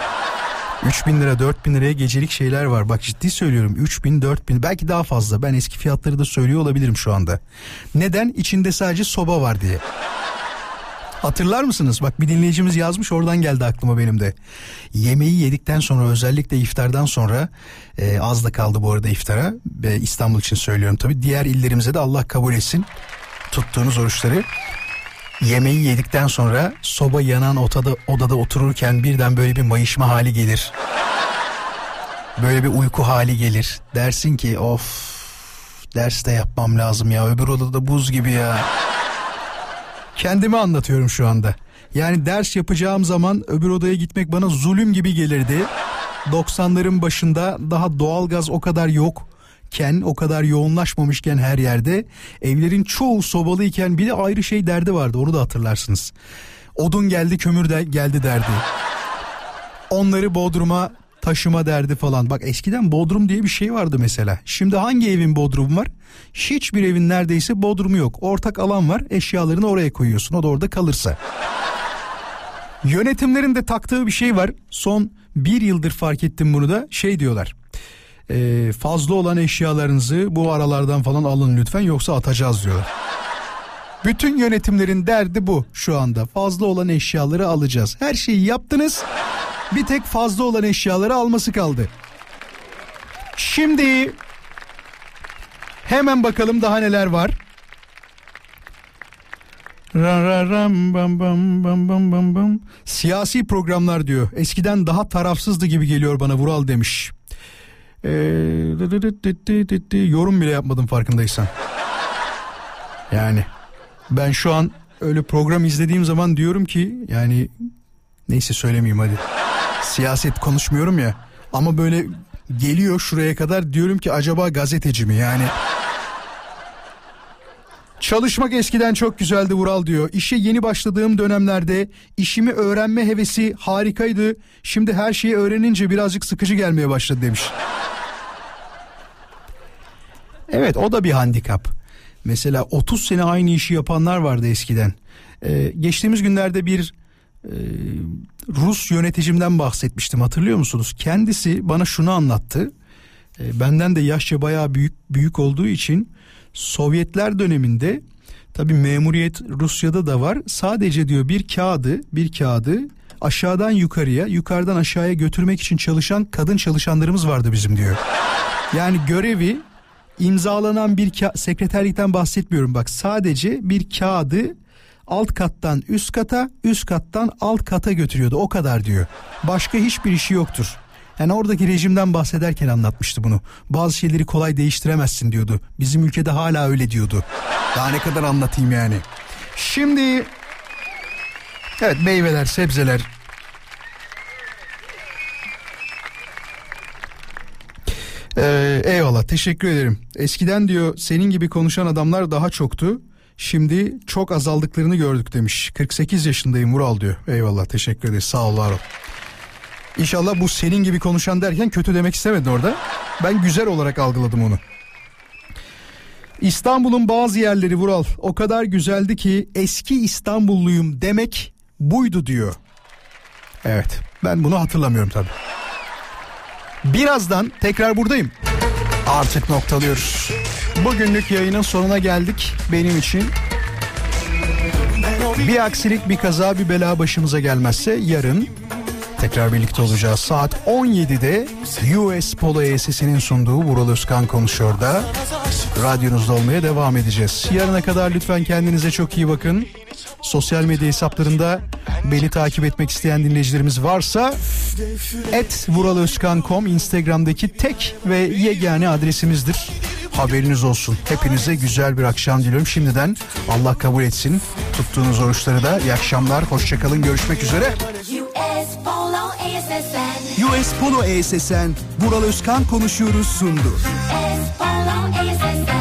3000 lira 4000 liraya gecelik şeyler var. Bak ciddi söylüyorum 3000 4000 belki daha fazla. Ben eski fiyatları da söylüyor olabilirim şu anda. Neden? İçinde sadece soba var diye. Hatırlar mısınız? Bak bir dinleyicimiz yazmış oradan geldi aklıma benim de. Yemeği yedikten sonra özellikle iftardan sonra e, az da kaldı bu arada iftara. E, İstanbul için söylüyorum tabii. Diğer illerimize de Allah kabul etsin tuttuğunuz oruçları. Yemeği yedikten sonra soba yanan odada, odada otururken birden böyle bir mayışma hali gelir. Böyle bir uyku hali gelir. Dersin ki of ders de yapmam lazım ya öbür odada buz gibi ya. Kendimi anlatıyorum şu anda. Yani ders yapacağım zaman öbür odaya gitmek bana zulüm gibi gelirdi. 90'ların başında daha doğalgaz o kadar yokken, o kadar yoğunlaşmamışken her yerde evlerin çoğu sobalıyken bir de ayrı şey derdi vardı. Onu da hatırlarsınız. Odun geldi, kömür de geldi derdi. Onları Bodrum'a taşıma derdi falan. Bak eskiden Bodrum diye bir şey vardı mesela. Şimdi hangi evin Bodrumu var? Hiçbir evin neredeyse Bodrumu yok. Ortak alan var. Eşyalarını oraya koyuyorsun. O da orada kalırsa. Yönetimlerin de taktığı bir şey var. Son bir yıldır fark ettim bunu da. Şey diyorlar. "Ee, fazla olan eşyalarınızı bu aralardan falan alın lütfen yoksa atacağız diyorlar. Bütün yönetimlerin derdi bu şu anda. Fazla olan eşyaları alacağız. Her şeyi yaptınız. Bir tek fazla olan eşyaları alması kaldı. Şimdi hemen bakalım daha neler var. Siyasi programlar diyor. Eskiden daha tarafsızdı gibi geliyor bana Vural demiş. Ee, dı dı dı dı dı yorum bile yapmadım farkındaysan. Yani ben şu an öyle program izlediğim zaman diyorum ki yani neyse söylemeyeyim hadi. Siyaset konuşmuyorum ya ama böyle geliyor şuraya kadar diyorum ki acaba gazeteci mi yani? Çalışmak eskiden çok güzeldi Vural diyor. İşe yeni başladığım dönemlerde işimi öğrenme hevesi harikaydı. Şimdi her şeyi öğrenince birazcık sıkıcı gelmeye başladı demiş. Evet o da bir handikap. Mesela 30 sene aynı işi yapanlar vardı eskiden. Ee, geçtiğimiz günlerde bir e, Rus yöneticimden bahsetmiştim hatırlıyor musunuz? Kendisi bana şunu anlattı. E, benden de yaşça bayağı büyük büyük olduğu için Sovyetler döneminde tabi memuriyet Rusya'da da var. Sadece diyor bir kağıdı bir kağıdı aşağıdan yukarıya yukarıdan aşağıya götürmek için çalışan kadın çalışanlarımız vardı bizim diyor. Yani görevi imzalanan bir ka- sekreterlikten bahsetmiyorum bak sadece bir kağıdı alt kattan üst kata üst kattan alt kata götürüyordu o kadar diyor. Başka hiçbir işi yoktur. Yani oradaki rejimden bahsederken anlatmıştı bunu. Bazı şeyleri kolay değiştiremezsin diyordu. Bizim ülkede hala öyle diyordu. Daha ne kadar anlatayım yani. Şimdi evet meyveler, sebzeler. Ee, eyvallah teşekkür ederim. Eskiden diyor senin gibi konuşan adamlar daha çoktu. Şimdi çok azaldıklarını gördük demiş. 48 yaşındayım Vural diyor. Eyvallah teşekkür ederiz sağ ol var ol. İnşallah bu senin gibi konuşan derken kötü demek istemedin orada. Ben güzel olarak algıladım onu. İstanbul'un bazı yerleri Vural o kadar güzeldi ki eski İstanbulluyum demek buydu diyor. Evet ben bunu hatırlamıyorum tabii. Birazdan tekrar buradayım. Artık noktalıyoruz. Bugünlük yayının sonuna geldik benim için. Bir aksilik bir kaza bir bela başımıza gelmezse yarın tekrar birlikte olacağız. Saat 17'de US Polo ESS'inin sunduğu Vural Özkan konuşuyor da radyonuzda olmaya devam edeceğiz. Yarına kadar lütfen kendinize çok iyi bakın. Sosyal medya hesaplarında beni takip etmek isteyen dinleyicilerimiz varsa et vuralozkan.com Instagram'daki tek ve yegane adresimizdir. Haberiniz olsun. Hepinize güzel bir akşam diliyorum. Şimdiden Allah kabul etsin. Tuttuğunuz oruçları da iyi akşamlar. Hoşçakalın. Görüşmek üzere. US Polo ASSN US Polo ESSN Vural Özkan konuşuyoruz sundu. US Polo ASSN